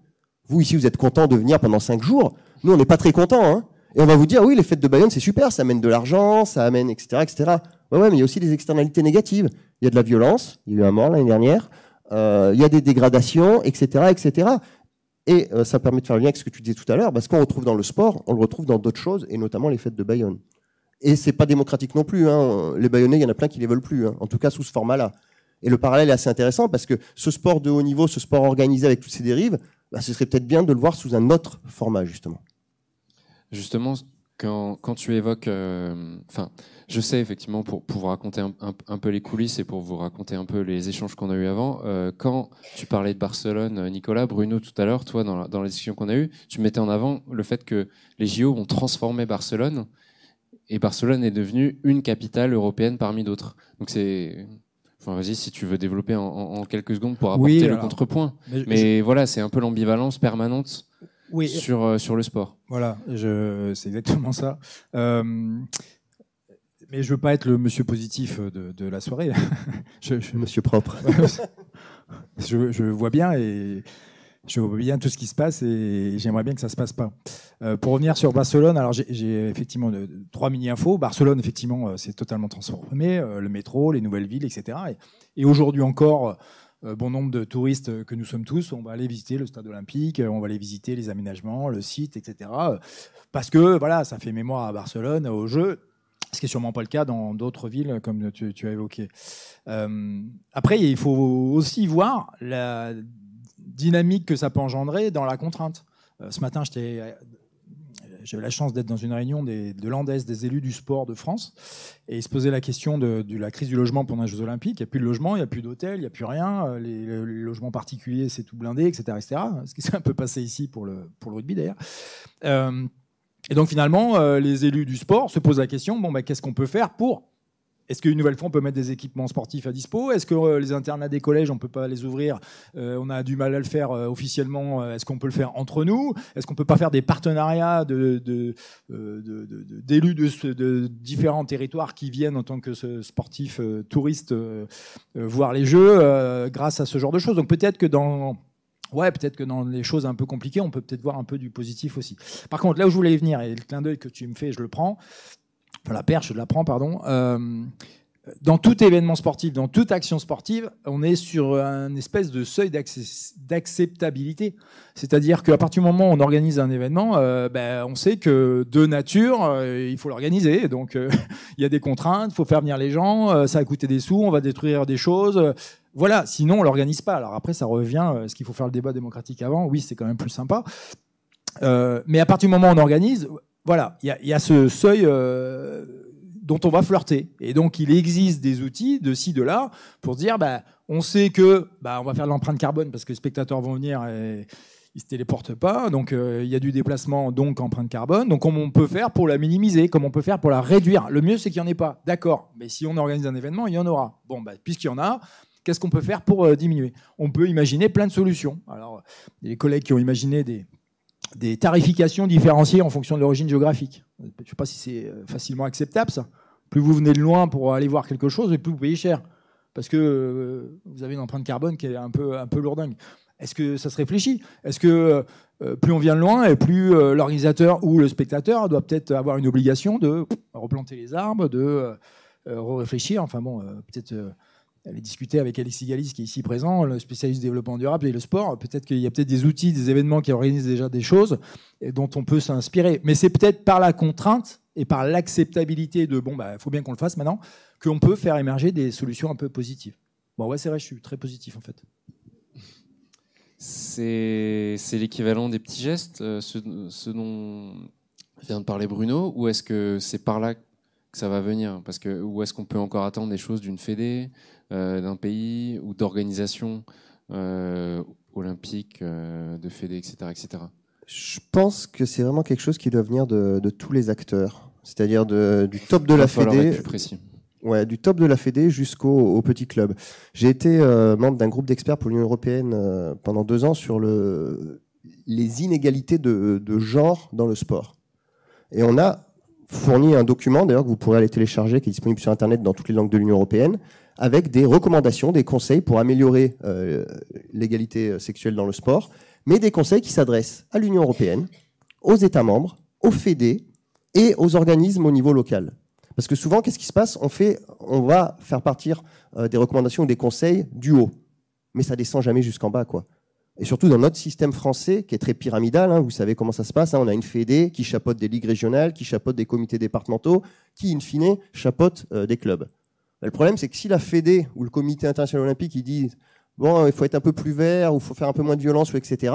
Vous, ici, vous êtes content de venir pendant cinq jours. Nous, on n'est pas très contents. Hein. Et on va vous dire, oui, les fêtes de Bayonne, c'est super, ça amène de l'argent, ça amène, etc., etc. Ouais, ouais, mais il y a aussi des externalités négatives. Il y a de la violence, il y a eu un mort l'année dernière, euh, il y a des dégradations, etc., etc. Et euh, ça permet de faire le lien avec ce que tu disais tout à l'heure, parce qu'on retrouve dans le sport, on le retrouve dans d'autres choses, et notamment les fêtes de Bayonne. Et c'est pas démocratique non plus. Hein. Les Bayonnais, il y en a plein qui les veulent plus. Hein. En tout cas, sous ce format-là. Et le parallèle est assez intéressant parce que ce sport de haut niveau, ce sport organisé avec toutes ces dérives, bah, ce serait peut-être bien de le voir sous un autre format, justement. Justement, quand, tu évoques, euh, enfin, je sais effectivement pour, pour vous raconter un, peu les coulisses et pour vous raconter un peu les échanges qu'on a eu avant. Euh, quand tu parlais de Barcelone, Nicolas, Bruno tout à l'heure, toi dans la, dans qu'on a eue, tu mettais en avant le fait que les JO ont transformé Barcelone et Barcelone est devenue une capitale européenne parmi d'autres. Donc c'est vas-y, si tu veux développer en, quelques secondes pour apporter le contrepoint. Mais, voilà, c'est un peu l'ambivalence permanente sur, euh, sur le sport. Voilà, c'est exactement ça. Euh, mais je veux pas être le monsieur positif de, de la soirée. je, monsieur propre. je, je, vois bien et je vois bien tout ce qui se passe et j'aimerais bien que ça se passe pas. Euh, pour revenir sur Barcelone, alors j'ai effectivement trois mini-infos. Barcelone, effectivement, euh, c'est totalement transformé, euh, le métro, les nouvelles villes, etc. Et, aujourd'hui encore, bon nombre de touristes que nous sommes tous, on va aller visiter le stade olympique, on va aller visiter les aménagements, le site, etc. Parce que voilà, ça fait mémoire à Barcelone, au jeu. Ce qui n'est sûrement pas le cas dans d'autres villes, comme tu as évoqué. après, il faut aussi voir la dynamique que ça peut engendrer dans la contrainte. Euh, ce matin, j'étais j'avais la chance d'être dans une réunion de l'Andes, des élus du sport de France, et ils se posaient la question de, la crise du logement pendant les Jeux Olympiques. Il n'y a plus de logement, il n'y a plus d'hôtel, il n'y a plus rien. Euh, les, logements particuliers, c'est tout blindé, etc., etc. Ce qui s'est un peu passé ici pour le, rugby d'ailleurs. Euh, et donc finalement, les élus du sport se posent la question bon, bah, qu'est-ce qu'on peut faire pour est-ce qu'une nouvelle fois, on peut mettre des équipements sportifs à dispo? Est-ce que euh, les internats des collèges, on ne peut pas les ouvrir? Euh, On a du mal à le faire euh, officiellement. Est-ce qu'on peut le faire entre nous? Est-ce qu'on ne peut pas faire des partenariats d'élus de, de, différents territoires qui viennent en tant que sportifs touristes voir les Jeux grâce à ce genre de choses? Donc peut-être que dans... Ouais, peut-être que dans les choses un peu compliquées, on peut peut-être voir un peu du positif aussi. Par contre, là où je voulais venir, et le clin d'œil que tu me fais, je le prends, la perche, je la prends, pardon. Euh, dans tout événement sportif, dans toute action sportive, on est sur un espèce de seuil d'acceptabilité. C'est-à-dire qu'à partir du moment où on organise un événement, euh, ben, on sait que de nature, euh, il faut l'organiser. Donc il y a des contraintes, il faut faire venir les gens, ça va coûter des sous, on va détruire des choses. Voilà, sinon on l'organise pas. Alors après, ça revient, est-ce qu'il faut faire le débat démocratique avant Oui, c'est quand même plus sympa. mais à partir du moment où on organise, voilà, il y, a ce seuil euh, dont on va flirter. Et donc, il existe des outils de ci, de là, pour dire, bah, on sait que bah, on va faire l'empreinte carbone parce que les spectateurs vont venir et ils se téléportent pas. Donc, euh, il y a du déplacement, donc empreinte carbone. Donc, on peut faire pour la minimiser Comment on peut faire pour la réduire Le mieux, c'est qu'il n'y en ait pas. D'accord. Mais si on organise un événement, il y en aura. Bon, bah, puisqu'il y en a, qu'est-ce qu'on peut faire pour euh, diminuer? On peut imaginer plein de solutions. Alors, les collègues qui ont imaginé des, des tarifications différenciées en fonction de l'origine géographique. Je ne sais pas si c'est euh, facilement acceptable, ça. Plus vous venez de loin pour aller voir quelque chose, plus vous payez cher. Parce que euh, vous avez une empreinte carbone qui est un peu, un peu lourdingue. Est-ce que ça se réfléchit? Est-ce que euh, plus on vient de loin et plus l'organisateur ou le spectateur doit peut-être avoir une obligation de replanter les arbres, de réfléchir Enfin bon, peut-être aller discuter avec Alexis Galis qui est ici présent, le spécialiste du développement durable et le sport. Peut-être qu'il y a peut-être des outils, des événements qui organisent déjà des choses et dont on peut s'inspirer. Mais c'est peut-être par la contrainte et par l'acceptabilité de bon, bah, il faut bien qu'on le fasse maintenant, qu'on peut faire émerger des solutions un peu positives. Bon, ouais, c'est vrai, je suis très positif en fait. C'est l'équivalent des petits gestes, euh, ce, dont vient de parler Bruno, ou est-ce que c'est par là que ça va venir? Parce que, Ou est-ce qu'on peut encore attendre des choses d'une fédé, d'un pays, ou d'organisations euh, olympiques, de fédé, etc., etc. Je pense que c'est vraiment quelque chose qui doit venir de, de tous les acteurs, c'est-à-dire du top de la fédé. Plus précis. Ouais, du top de la Fédé jusqu'au petit club. J'ai été euh, membre d'un groupe d'experts pour l'Union européenne euh, pendant deux ans sur le, les inégalités de, de, genre dans le sport. Et on a fourni un document, d'ailleurs, que vous pourrez aller télécharger, qui est disponible sur Internet dans toutes les langues de l'Union européenne, avec des recommandations, des conseils pour améliorer euh, l'égalité sexuelle dans le sport, mais des conseils qui s'adressent à l'Union européenne, aux États membres, aux Fédés et aux organismes au niveau local. Parce que souvent, qu'est-ce qui se passe? On va faire partir euh, des recommandations ou des conseils du haut, mais ça descend jamais jusqu'en bas, quoi. Et surtout dans notre système français, qui est très pyramidal, hein, vous savez comment ça se passe. Hein, on a une fédé qui chapeaute des ligues régionales, qui chapeaute des comités départementaux, qui, in fine, chapeaute euh, des clubs. Le problème, c'est que si la fédé ou le comité international olympique, ils disent bon, il faut être un peu plus vert, ou il faut faire un peu moins de violence, ou etc.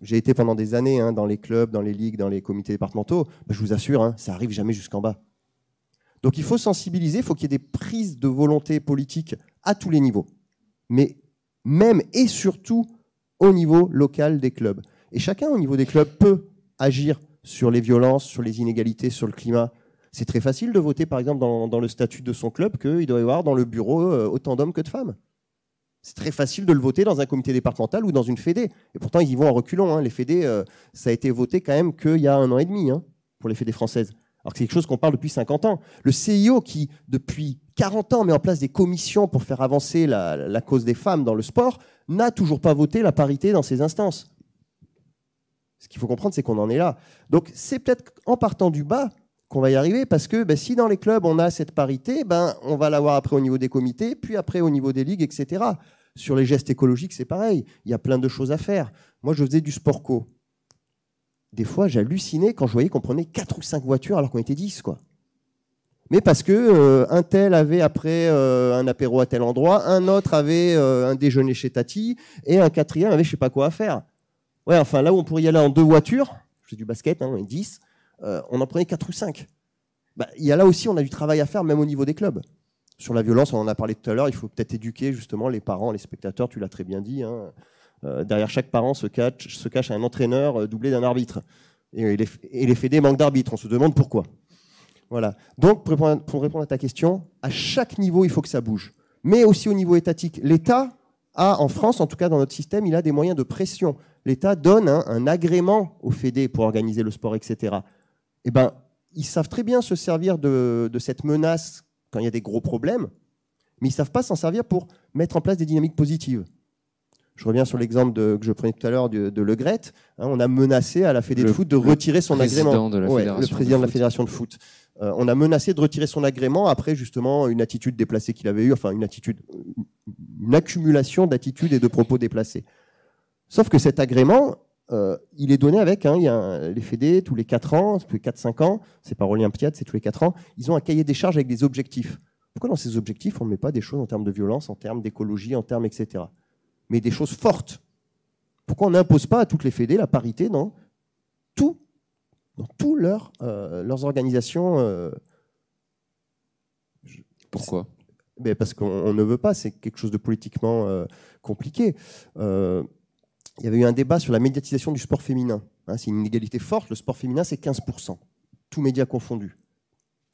J'ai été pendant des années hein, dans les clubs, dans les ligues, dans les comités départementaux. Ben, je vous assure, ça arrive jamais jusqu'en bas. Donc il faut sensibiliser, il faut qu'il y ait des prises de volonté politique à tous les niveaux, mais même et surtout au niveau local des clubs. Et chacun au niveau des clubs peut agir sur les violences, sur les inégalités, sur le climat. C'est très facile de voter, par exemple, dans, le statut de son club qu'il doit y avoir dans le bureau euh, autant d'hommes que de femmes. C'est très facile de le voter dans un comité départemental ou dans une fédé. Et pourtant, ils y vont en reculons. Hein. Les fédés, euh, ça a été voté quand même qu'il y a un an et demi hein, pour les fédés françaises. Alors que c'est quelque chose qu'on parle depuis 50 ans. Le CIO qui, depuis 40 ans, met en place des commissions pour faire avancer la, cause des femmes dans le sport, n'a toujours pas voté la parité dans ses instances. Ce qu'il faut comprendre, c'est qu'on en est là. Donc c'est peut-être en partant du bas qu'on va y arriver, parce que ben, si dans les clubs on a cette parité, ben, on va l'avoir après au niveau des comités, puis après au niveau des ligues, etc. Sur les gestes écologiques, c'est pareil. Il y a plein de choses à faire. Moi, je faisais du sport co des fois, j'hallucinais quand je voyais qu'on prenait 4 ou 5 voitures alors qu'on était 10, quoi. Mais parce que euh, un tel avait après euh, un apéro à tel endroit, un autre avait euh, un déjeuner chez Tati, et un quatrième avait je sais pas quoi à faire. Ouais, enfin là où on pourrait y aller en deux voitures, fais du basket, hein, on est 10, on en prenait 4 ou 5. Bah, il y a là aussi, on a du travail à faire, même au niveau des clubs. Sur la violence, on en a parlé tout à l'heure, il faut peut-être éduquer justement les parents, les spectateurs, tu l'as très bien dit. Hein. Euh, derrière chaque parent se cache, un entraîneur euh, doublé d'un arbitre. Et les, fédés manquent d'arbitres. On se demande pourquoi. Voilà. Donc, pour répondre, pour répondre, à ta question, à chaque niveau, il faut que ça bouge. Mais aussi au niveau étatique. L'État a, en France, en tout cas dans notre système, il a des moyens de pression. L'État donne un agrément aux fédés pour organiser le sport, etc. Eh ben, ils savent très bien se servir de, de cette menace quand il y a des gros problèmes, mais ils ne savent pas s'en servir pour mettre en place des dynamiques positives. Je reviens sur l'exemple que je prenais tout à l'heure de, Le Gret. Hein, on a menacé à la Fédé de foot de retirer son agrément. De le président de, la fédération de foot. Euh, on a menacé de retirer son agrément après justement une attitude déplacée qu'il avait eue, enfin une attitude, une accumulation d'attitudes et de propos déplacés. Sauf que cet agrément, euh, il est donné avec, hein, il y a les fédés tous les 4 ans, tous les 4-5 ans, c'est pas Olympiade, c'est tous les 4 ans, ils ont un cahier des charges avec des objectifs. Pourquoi dans ces objectifs, on ne met pas des choses en termes de violence, en termes d'écologie, en termes etc mais des choses fortes. Pourquoi on n'impose pas à toutes les fédés la parité dans tout, dans tous leurs, euh, leurs organisations euh, Pourquoi? Mais Parce qu'on ne veut pas, c'est quelque chose de politiquement euh, compliqué. Il y avait eu un débat sur la médiatisation du sport féminin. Hein, c'est une inégalité forte. Le sport féminin, c'est 15%, tous médias confondus,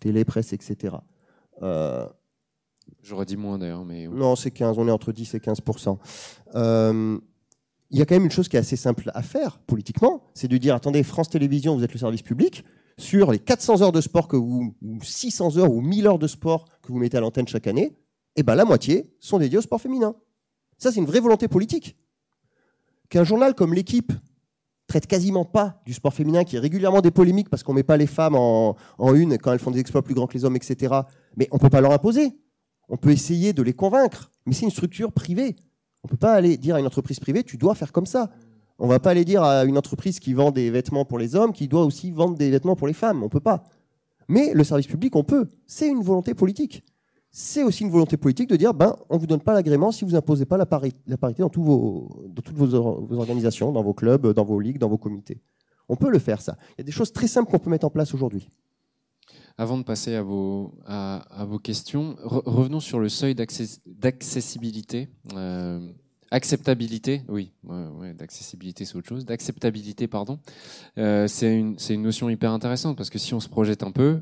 télé, presse, etc. J'aurais dit moins d'ailleurs, mais. Non, c'est 15, on est entre 10 et 15% euh, Il y a quand même une chose qui est assez simple à faire politiquement, c'est de dire attendez, France Télévisions, vous êtes le service public, sur les 400 heures de sport que vous, ou 600 heures ou 1000 heures de sport que vous mettez à l'antenne chaque année, et eh ben la moitié sont dédiées au sport féminin. Ça, c'est une vraie volonté politique. Qu'un journal comme l'équipe traite quasiment pas du sport féminin, qui est régulièrement des polémiques parce qu'on met pas les femmes en, en, une quand elles font des exploits plus grands que les hommes, etc. Mais on peut pas leur imposer. On peut essayer de les convaincre, mais c'est une structure privée. On peut pas aller dire à une entreprise privée, tu dois faire comme ça. On va pas aller dire à une entreprise qui vend des vêtements pour les hommes, qui doit aussi vendre des vêtements pour les femmes. On peut pas. Mais le service public, on peut. C'est une volonté politique. C'est aussi une volonté politique de dire, ben, on vous donne pas l'agrément si vous imposez pas la, parité, dans, toutes vos, organisations, dans vos clubs, dans vos ligues, dans vos comités. On peut le faire, ça. Il y a des choses très simples qu'on peut mettre en place aujourd'hui. Avant de passer à vos, questions, re revenons sur le seuil d'accessibilité. Euh, acceptabilité, oui, d'accessibilité c'est autre chose, d'acceptabilité, pardon. Euh, c'est une, notion hyper intéressante parce que si on se projette un peu,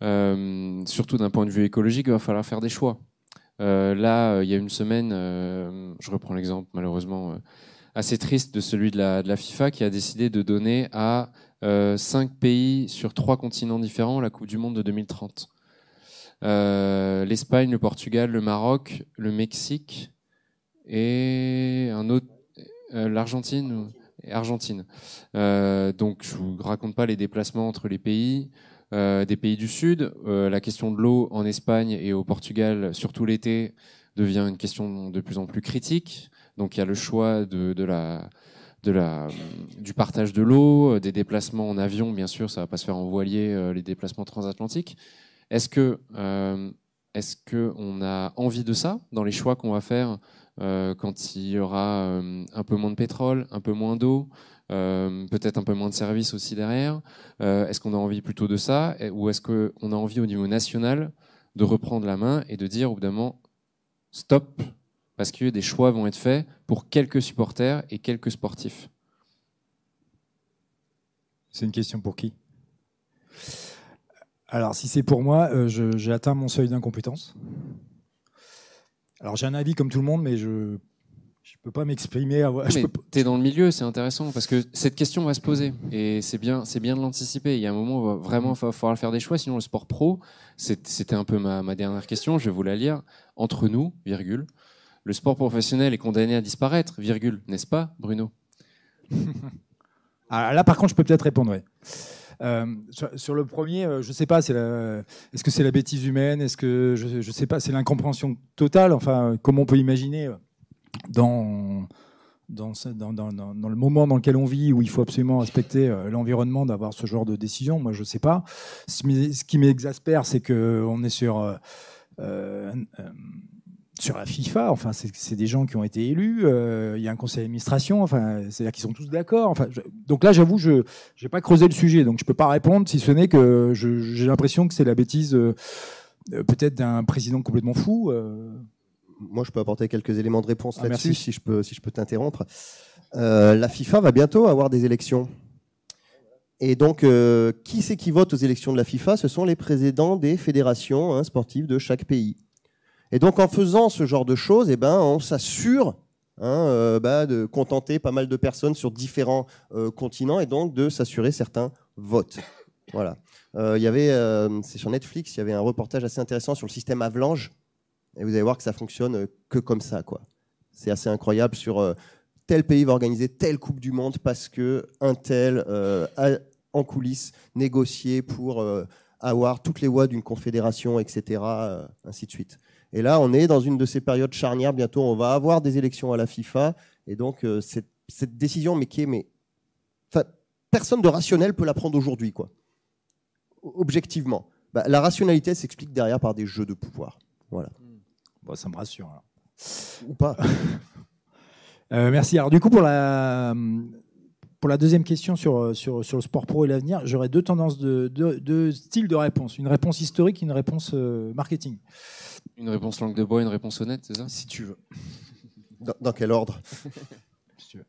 surtout d'un point de vue écologique, il va falloir faire des choix. Euh, là, il y a une semaine, euh, je reprends l'exemple malheureusement euh, assez triste de celui de la, FIFA qui a décidé de donner à cinq pays sur trois continents différents la Coupe du Monde de 2030. L'Espagne, le Portugal, le Maroc, le Mexique et l'Argentine. Argentine. Euh, donc je vous raconte pas les déplacements entre les pays. Euh, des pays du Sud. Euh, la question de l'eau en Espagne et au Portugal, surtout l'été, devient une question de plus en plus critique. Donc il y a le choix du partage de l'eau, des déplacements en avion, bien sûr, ça va pas se faire en voilier, euh, les déplacements transatlantiques. Est-ce euh, est-ce que on a envie de ça dans les choix qu'on va faire euh, quand il y aura un peu moins de pétrole, un peu moins d'eau, euh, peut-être un peu moins de services aussi derrière. Euh, est-ce qu'on a envie plutôt de ça? Ou est-ce qu'on a envie au niveau national de reprendre la main et de dire évidemment stop parce que des choix vont être faits pour quelques supporters et quelques sportifs C'est une question pour qui? Alors si c'est pour moi, euh, j'ai atteint mon seuil d'incompétence. Alors j'ai un avis comme tout le monde, mais je je peux pas m'exprimer. Tu es dans le milieu, c'est intéressant parce que cette question va se poser et c'est bien, c'est bien de l'anticiper. Il y a un moment où vraiment il va falloir faire des choix, sinon le sport pro, c'était un peu ma, ma, dernière question. Je vais vous la lire. Entre nous, virgule, le sport professionnel est condamné à disparaître, virgule, n'est-ce pas, Bruno? Ah, Là, par contre, je peux peut-être répondre. Ouais. Euh, sur, le premier, euh, je sais pas, est-ce que c'est la bêtise humaine Est-ce que je, je sais pas, c'est l'incompréhension totale Enfin, comment on peut imaginer dans, dans, dans, le moment dans lequel on vit, où il faut absolument respecter euh, l'environnement, d'avoir ce genre de décision, moi je ne sais pas. Ce qui m'exaspère, c'est qu'on est sur, euh, euh, sur la FIFA, enfin c'est des gens qui ont été élus, euh, il y a un conseil d'administration, enfin c'est-à-dire qu'ils sont tous d'accord. Enfin, je, donc là j'avoue, je n'ai pas creusé le sujet, donc je ne peux pas répondre, si ce n'est que j'ai l'impression que c'est la bêtise peut-être d'un président complètement fou moi, je peux apporter quelques éléments de réponse ah, là-dessus, si je peux, si je peux t'interrompre. Euh, la FIFA va bientôt avoir des élections. Et donc, euh, qui c'est qui vote aux élections de la FIFA? Ce sont les présidents des fédérations hein, sportives de chaque pays. Et donc, en faisant ce genre de choses, eh ben, on s'assure hein, euh, bah, de contenter pas mal de personnes sur différents euh, continents et donc de s'assurer certains votes. Voilà. Euh, il c'est sur Netflix, il y avait un reportage assez intéressant sur le système Avalanche et vous allez voir que ça fonctionne que comme ça. C'est assez incroyable sur tel pays va organiser telle Coupe du Monde parce que un tel en coulisses négocié pour avoir toutes les voix d'une confédération, etc. Ainsi de suite. Et là, on est dans une de ces périodes charnières. Bientôt, on va avoir des élections à la FIFA, et donc euh, cette, cette, décision, mais qui est, mais personne de rationnel peut la prendre aujourd'hui, quoi. Objectivement, bah, la rationalité s'explique derrière par des jeux de pouvoir. Voilà. Bon, ça me rassure. Alors. Ou pas. euh, merci. Alors du coup, pour la, pour la deuxième question sur, sur, sur le sport pro et l'avenir, j'aurais deux tendances, de, deux, deux, styles de réponse. Une réponse historique et une réponse euh, marketing. Une réponse langue de bois, une réponse honnête, c'est ça? Si tu veux. Dans, dans quel ordre? Si tu veux.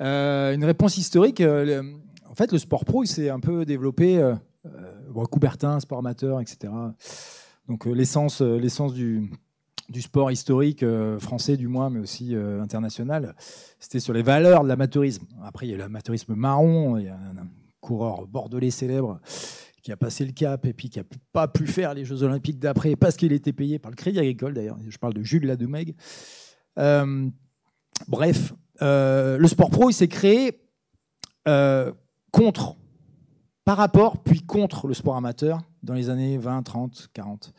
Euh, une réponse historique. Euh, le, en fait, le sport pro, il s'est un peu développé. Euh, bon, Coubertin, sport amateur, etc. Donc euh, l'essence, l'essence du, du sport historique euh, français du moins, mais aussi euh, international, c'était sur les valeurs de l'amateurisme. Après, il y a l'amateurisme marron, il y a un, coureur bordelais célèbre qui a passé le cap et puis qui n'a pas pu faire les Jeux Olympiques d'après parce qu'il était payé par le Crédit Agricole, d'ailleurs. Je parle de Jules Ladoumègue. Euh, Bref, le sport pro, il s'est créé contre, par rapport, puis contre le sport amateur dans les années 20, 30, 40.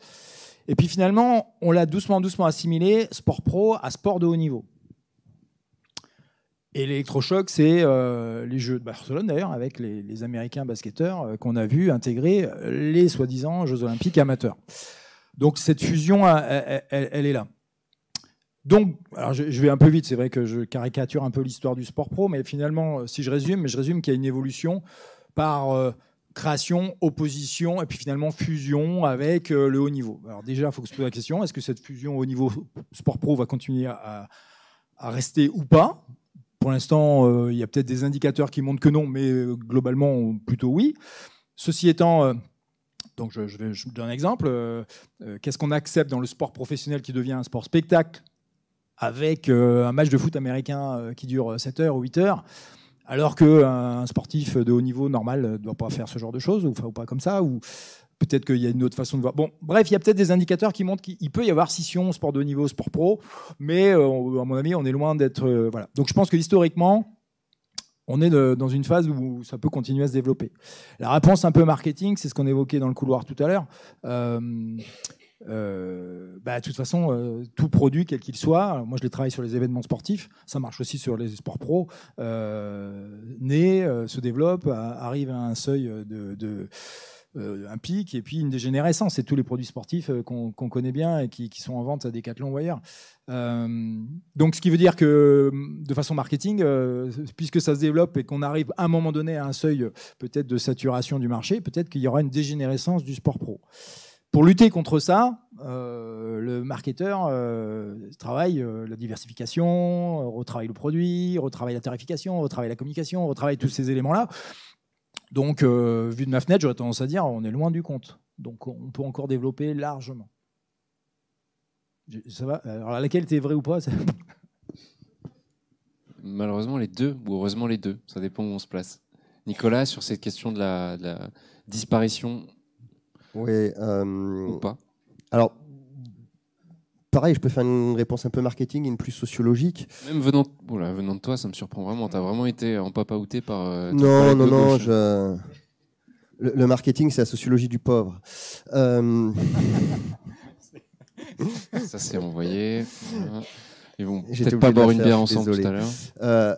Et puis finalement, on l'a doucement, doucement assimilé, sport pro, à sport de haut niveau. Et l'électrochoc, c'est euh, les Jeux de Barcelone d'ailleurs, avec les, Américains basketteurs euh, qu'on a vu intégrer les soi-disant Jeux olympiques amateurs. Donc cette fusion, elle, est là. Donc, alors je, vais un peu vite, c'est vrai que je caricature un peu l'histoire du sport pro, mais finalement, si je résume, je résume qu'il y a une évolution par euh, création, opposition et puis finalement fusion avec le haut niveau. Alors déjà, il faut se poser la question est-ce que cette fusion au niveau sport pro va continuer à, rester ou pas? Pour l'instant, euh, il y a peut-être des indicateurs qui montrent que non, mais euh, globalement, plutôt oui. Ceci étant, euh, donc je, vais, je, donne un exemple. Qu'est-ce qu'on accepte dans le sport professionnel qui devient un sport spectacle avec un match de foot américain qui dure 7 heures ou 8 heures? Alors qu'un sportif de haut niveau normal ne doit pas faire ce genre de choses, ou, pas comme ça, ou Peut-être qu'il y a une autre façon de voir. Bon, bref, il y a peut-être des indicateurs qui montrent qu'il peut y avoir scission sport de niveau, sport pro, mais euh, à mon avis, on est loin d'être. Euh. Donc je pense que historiquement, on est dans une phase où ça peut continuer à se développer. La réponse un peu marketing, c'est ce qu'on évoquait dans le couloir tout à l'heure. Euh, bah, de toute façon, tout produit, quel qu'il soit, moi je les travaille sur les événements sportifs, ça marche aussi sur les sports pro, naît, se développe, arrive à un seuil de euh, un pic et puis une dégénérescence. C'est tous les produits sportifs euh, qu'on connaît bien et qui, sont en vente à Decathlon ou ailleurs. Euh, donc, ce qui veut dire que, de façon marketing, puisque ça se développe et qu'on arrive à un moment donné à un seuil peut-être de saturation du marché, peut-être qu'il y aura une dégénérescence du sport pro. Pour lutter contre ça, le marketeur travaille la diversification, retravaille le produit, retravaille la tarification, retravaille la communication, retravaille tous ces éléments-là donc, euh, vu de ma fenêtre, j'aurais tendance à dire on est loin du compte. Donc, on peut encore développer largement. Ça va? Alors, laquelle était vraie ou pas Malheureusement, les deux, ou heureusement, les deux. Ça dépend où on se place. Nicolas, sur cette question de la, disparition. Oui. Euh, ou pas Alors, pareil, je peux faire une réponse un peu marketing et une plus sociologique. Même venant, venant de toi, ça me surprend vraiment. Tu as vraiment été en papa outé par. Euh, non, non, non. Je... Le, marketing, c'est la sociologie du pauvre. Euh, ça s'est envoyé. Ils vont peut-être pas boire une bière ensemble tout à l'heure. Euh,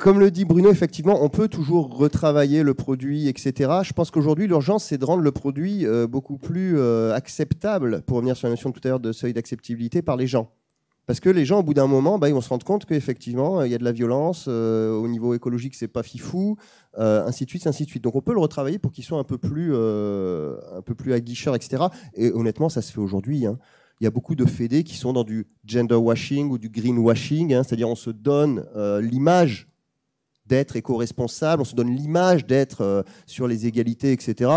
comme le dit Bruno, effectivement, on peut toujours retravailler le produit, etc. Je pense qu'aujourd'hui, l'urgence, c'est de rendre le produit euh, beaucoup plus euh, acceptable, pour revenir sur la notion tout à l'heure de seuil d'acceptabilité, par les gens. Parce que les gens, au bout d'un moment, bah, ils vont se rendre compte qu'effectivement, il y a de la violence, euh, au niveau écologique, c'est pas fifou, ainsi de suite, ainsi de suite. Donc on peut le retravailler pour qu'il soit un peu plus, un peu plus aguicheur, etc. Et honnêtement, ça se fait aujourd'hui. Hein il y a beaucoup de fédés qui sont dans du gender washing ou du green washing, hein, c'est-à-dire on se donne l'image d'être éco-responsable, on se donne l'image d'être euh, sur les égalités, etc.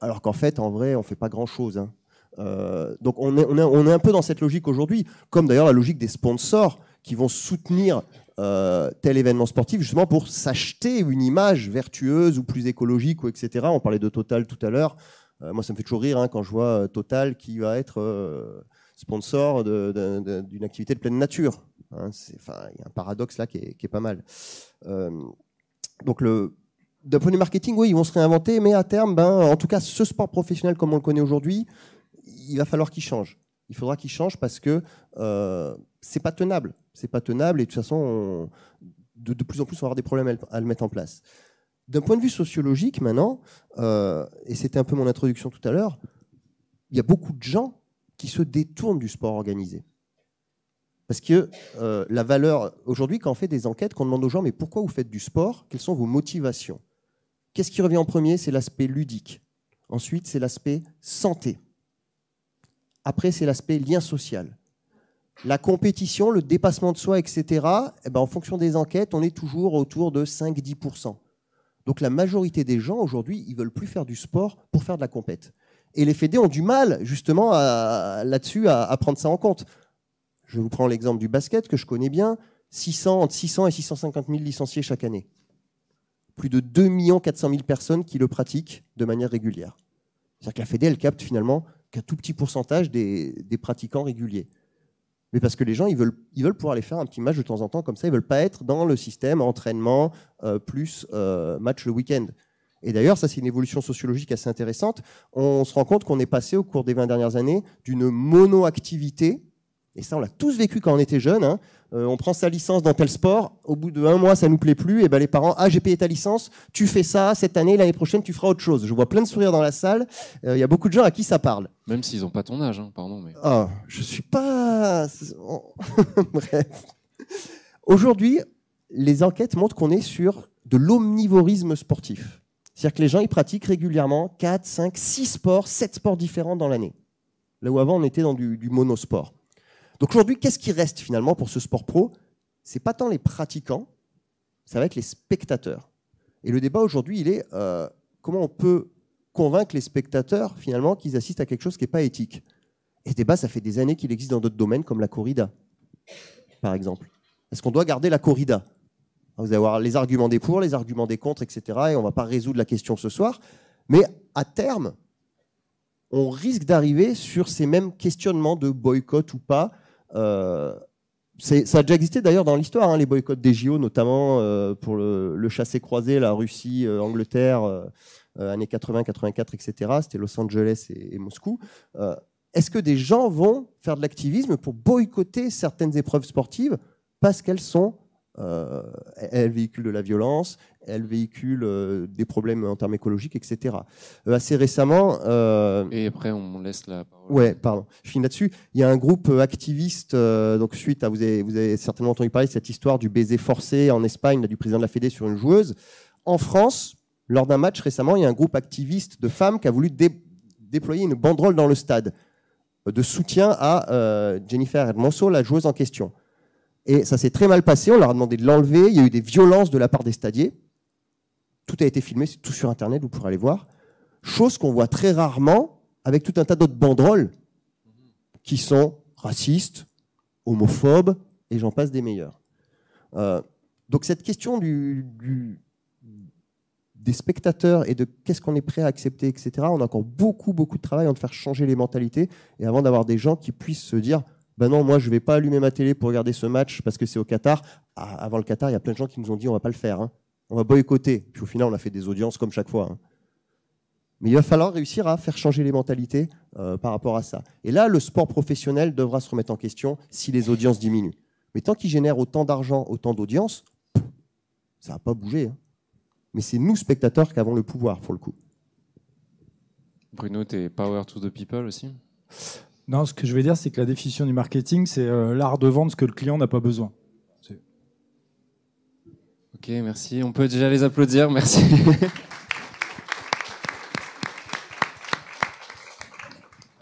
Alors qu'en fait, en vrai, on ne fait pas grand-chose. Hein. Euh, donc on est, on, est, un peu dans cette logique aujourd'hui, comme d'ailleurs la logique des sponsors qui vont soutenir euh, tel événement sportif justement pour s'acheter une image vertueuse ou plus écologique ou etc. On parlait de Total tout à l'heure. moi, ça me fait toujours rire hein, quand je vois Total qui va être sponsor d'une activité de pleine nature. Hein, il y a un paradoxe là qui est, pas mal. Euh, donc d'un point de vue marketing, oui, ils vont se réinventer, mais à terme, ben, en tout cas, ce sport professionnel comme on le connaît aujourd'hui, il va falloir qu'il change. Il faudra qu'il change parce que euh, c'est pas tenable. C'est pas tenable et de toute façon, de, plus en plus, on va avoir des problèmes à, le mettre en place. D'un point de vue sociologique, maintenant, euh, et c'était un peu mon introduction tout à l'heure, il y a beaucoup de gens qui se détournent du sport organisé. Parce que euh, la valeur, aujourd'hui, quand on fait des enquêtes, quand on demande aux gens, mais pourquoi vous faites du sport? Quelles sont vos motivations? Qu'est-ce qui revient en premier? C'est l'aspect ludique. Ensuite, c'est l'aspect santé. Après, c'est l'aspect lien social. La compétition, le dépassement de soi, etc., eh ben, en fonction des enquêtes, on est toujours autour de 5-10%. Donc la majorité des gens, aujourd'hui, ils veulent plus faire du sport pour faire de la compète. Et les fédés ont du mal, justement, là-dessus, à, à prendre ça en compte. Je vous prends l'exemple du basket que je connais bien. 600, entre 600 et 650 000 licenciés chaque année. Plus de 2 400 000 personnes qui le pratiquent de manière régulière. C'est-à-dire que la Fédé, elle capte finalement qu'un tout petit pourcentage des, pratiquants réguliers. mais parce que les gens, ils veulent, pouvoir aller faire un petit match de temps en temps comme ça. Ils veulent pas être dans le système entraînement euh, plus euh, match le week-end. Et d'ailleurs, ça, c'est une évolution sociologique assez intéressante. On se rend compte qu'on est passé au cours des 20 dernières années d'une mono-activité, et ça, on l'a tous vécu quand on était jeune. hein. Euh, on prend sa licence dans tel sport, au bout de un mois, ça nous plaît plus, et ben les parents, ah, j'ai payé ta licence, tu fais ça, cette année, l'année prochaine, tu feras autre chose. Je vois plein de sourires dans la salle. Euh, Il y a beaucoup de gens à qui ça parle. Même s'ils n'ont pas ton âge, hein, pardon. Mais... Ah, je suis pas. Bref. Aujourd'hui, les enquêtes montrent qu'on est sur de l'omnivorisme sportif. C'est-à-dire que les gens, ils pratiquent régulièrement 4, 5, 6 sports, 7 sports différents dans l'année. Là où avant, on était dans du, du monosport. Donc aujourd'hui, qu'est-ce qui reste finalement pour ce sport pro? C'est pas tant les pratiquants, ça va être les spectateurs. Et le débat aujourd'hui, il est euh, comment on peut convaincre les spectateurs finalement qu'ils assistent à quelque chose qui n'est pas éthique? Et ce débat, ça fait des années qu'il existe dans d'autres domaines comme la corrida, par exemple. Est-ce qu'on doit garder la corrida? Vous allez avoir les arguments des pour, les arguments des contre, etc. Et on ne va pas résoudre la question ce soir. Mais à terme, on risque d'arriver sur ces mêmes questionnements de boycott ou pas. Euh, ça a déjà existé d'ailleurs dans l'histoire, hein, les boycotts des JO, notamment euh, pour le, chassé-croisé, la Russie, euh, Angleterre, euh, années 80, 84, etc. C'était Los Angeles et, Moscou. Est-ce que des gens vont faire de l'activisme pour boycotter certaines épreuves sportives parce qu'elles sont, euh, elles véhiculent de la violence, elles véhiculent euh, des problèmes en termes écologiques, etc. Euh, assez récemment, Et après, on laisse la parole. Ouais, pardon. Je finis là-dessus. Il y a un groupe activiste, donc suite à, vous avez, vous avez certainement entendu parler de cette histoire du baiser forcé en Espagne, là, du président de la Fédé sur une joueuse. En France, lors d'un match récemment, il y a un groupe activiste de femmes qui a voulu dé- déployer une banderole dans le stade de soutien à Jennifer Hermoso, la joueuse en question. Et ça s'est très mal passé, on leur a demandé de l'enlever, il y a eu des violences de la part des stadiers. Tout a été filmé, c'est tout sur Internet, vous pourrez aller voir. Chose qu'on voit très rarement avec tout un tas d'autres banderoles qui sont racistes, homophobes, et j'en passe des meilleurs. Euh, donc cette question des spectateurs et de qu'est-ce qu'on est prêt à accepter, etc., on a encore beaucoup, beaucoup de travail avant de faire changer les mentalités et avant d'avoir des gens qui puissent se dire ben non, moi je vais pas allumer ma télé pour regarder ce match parce que c'est au Qatar. Ah, avant le Qatar, il y a plein de gens qui nous ont dit on va pas le faire, hein. on va boycotter. Puis au final, on a fait des audiences comme chaque fois. hein. Mais il va falloir réussir à faire changer les mentalités euh, par rapport à ça. Et là, le sport professionnel devra se remettre en question si les audiences diminuent. Mais tant qu'il génère autant d'argent, autant d'audience, ça va pas bouger. hein. Mais c'est nous, spectateurs, qui avons le pouvoir, pour le coup. Bruno, t'es power to the people aussi? Non, ce que je vais dire, c'est que la définition du marketing, c'est euh, l'art de vendre ce que le client n'a pas besoin. Ok, merci. On peut déjà les applaudir, merci.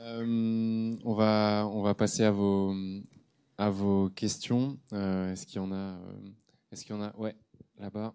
Euh, on, va, on va passer à vos, à vos questions. Euh, Est-ce qu'il y en a Est-ce qu'il y en a Ouais, là-bas.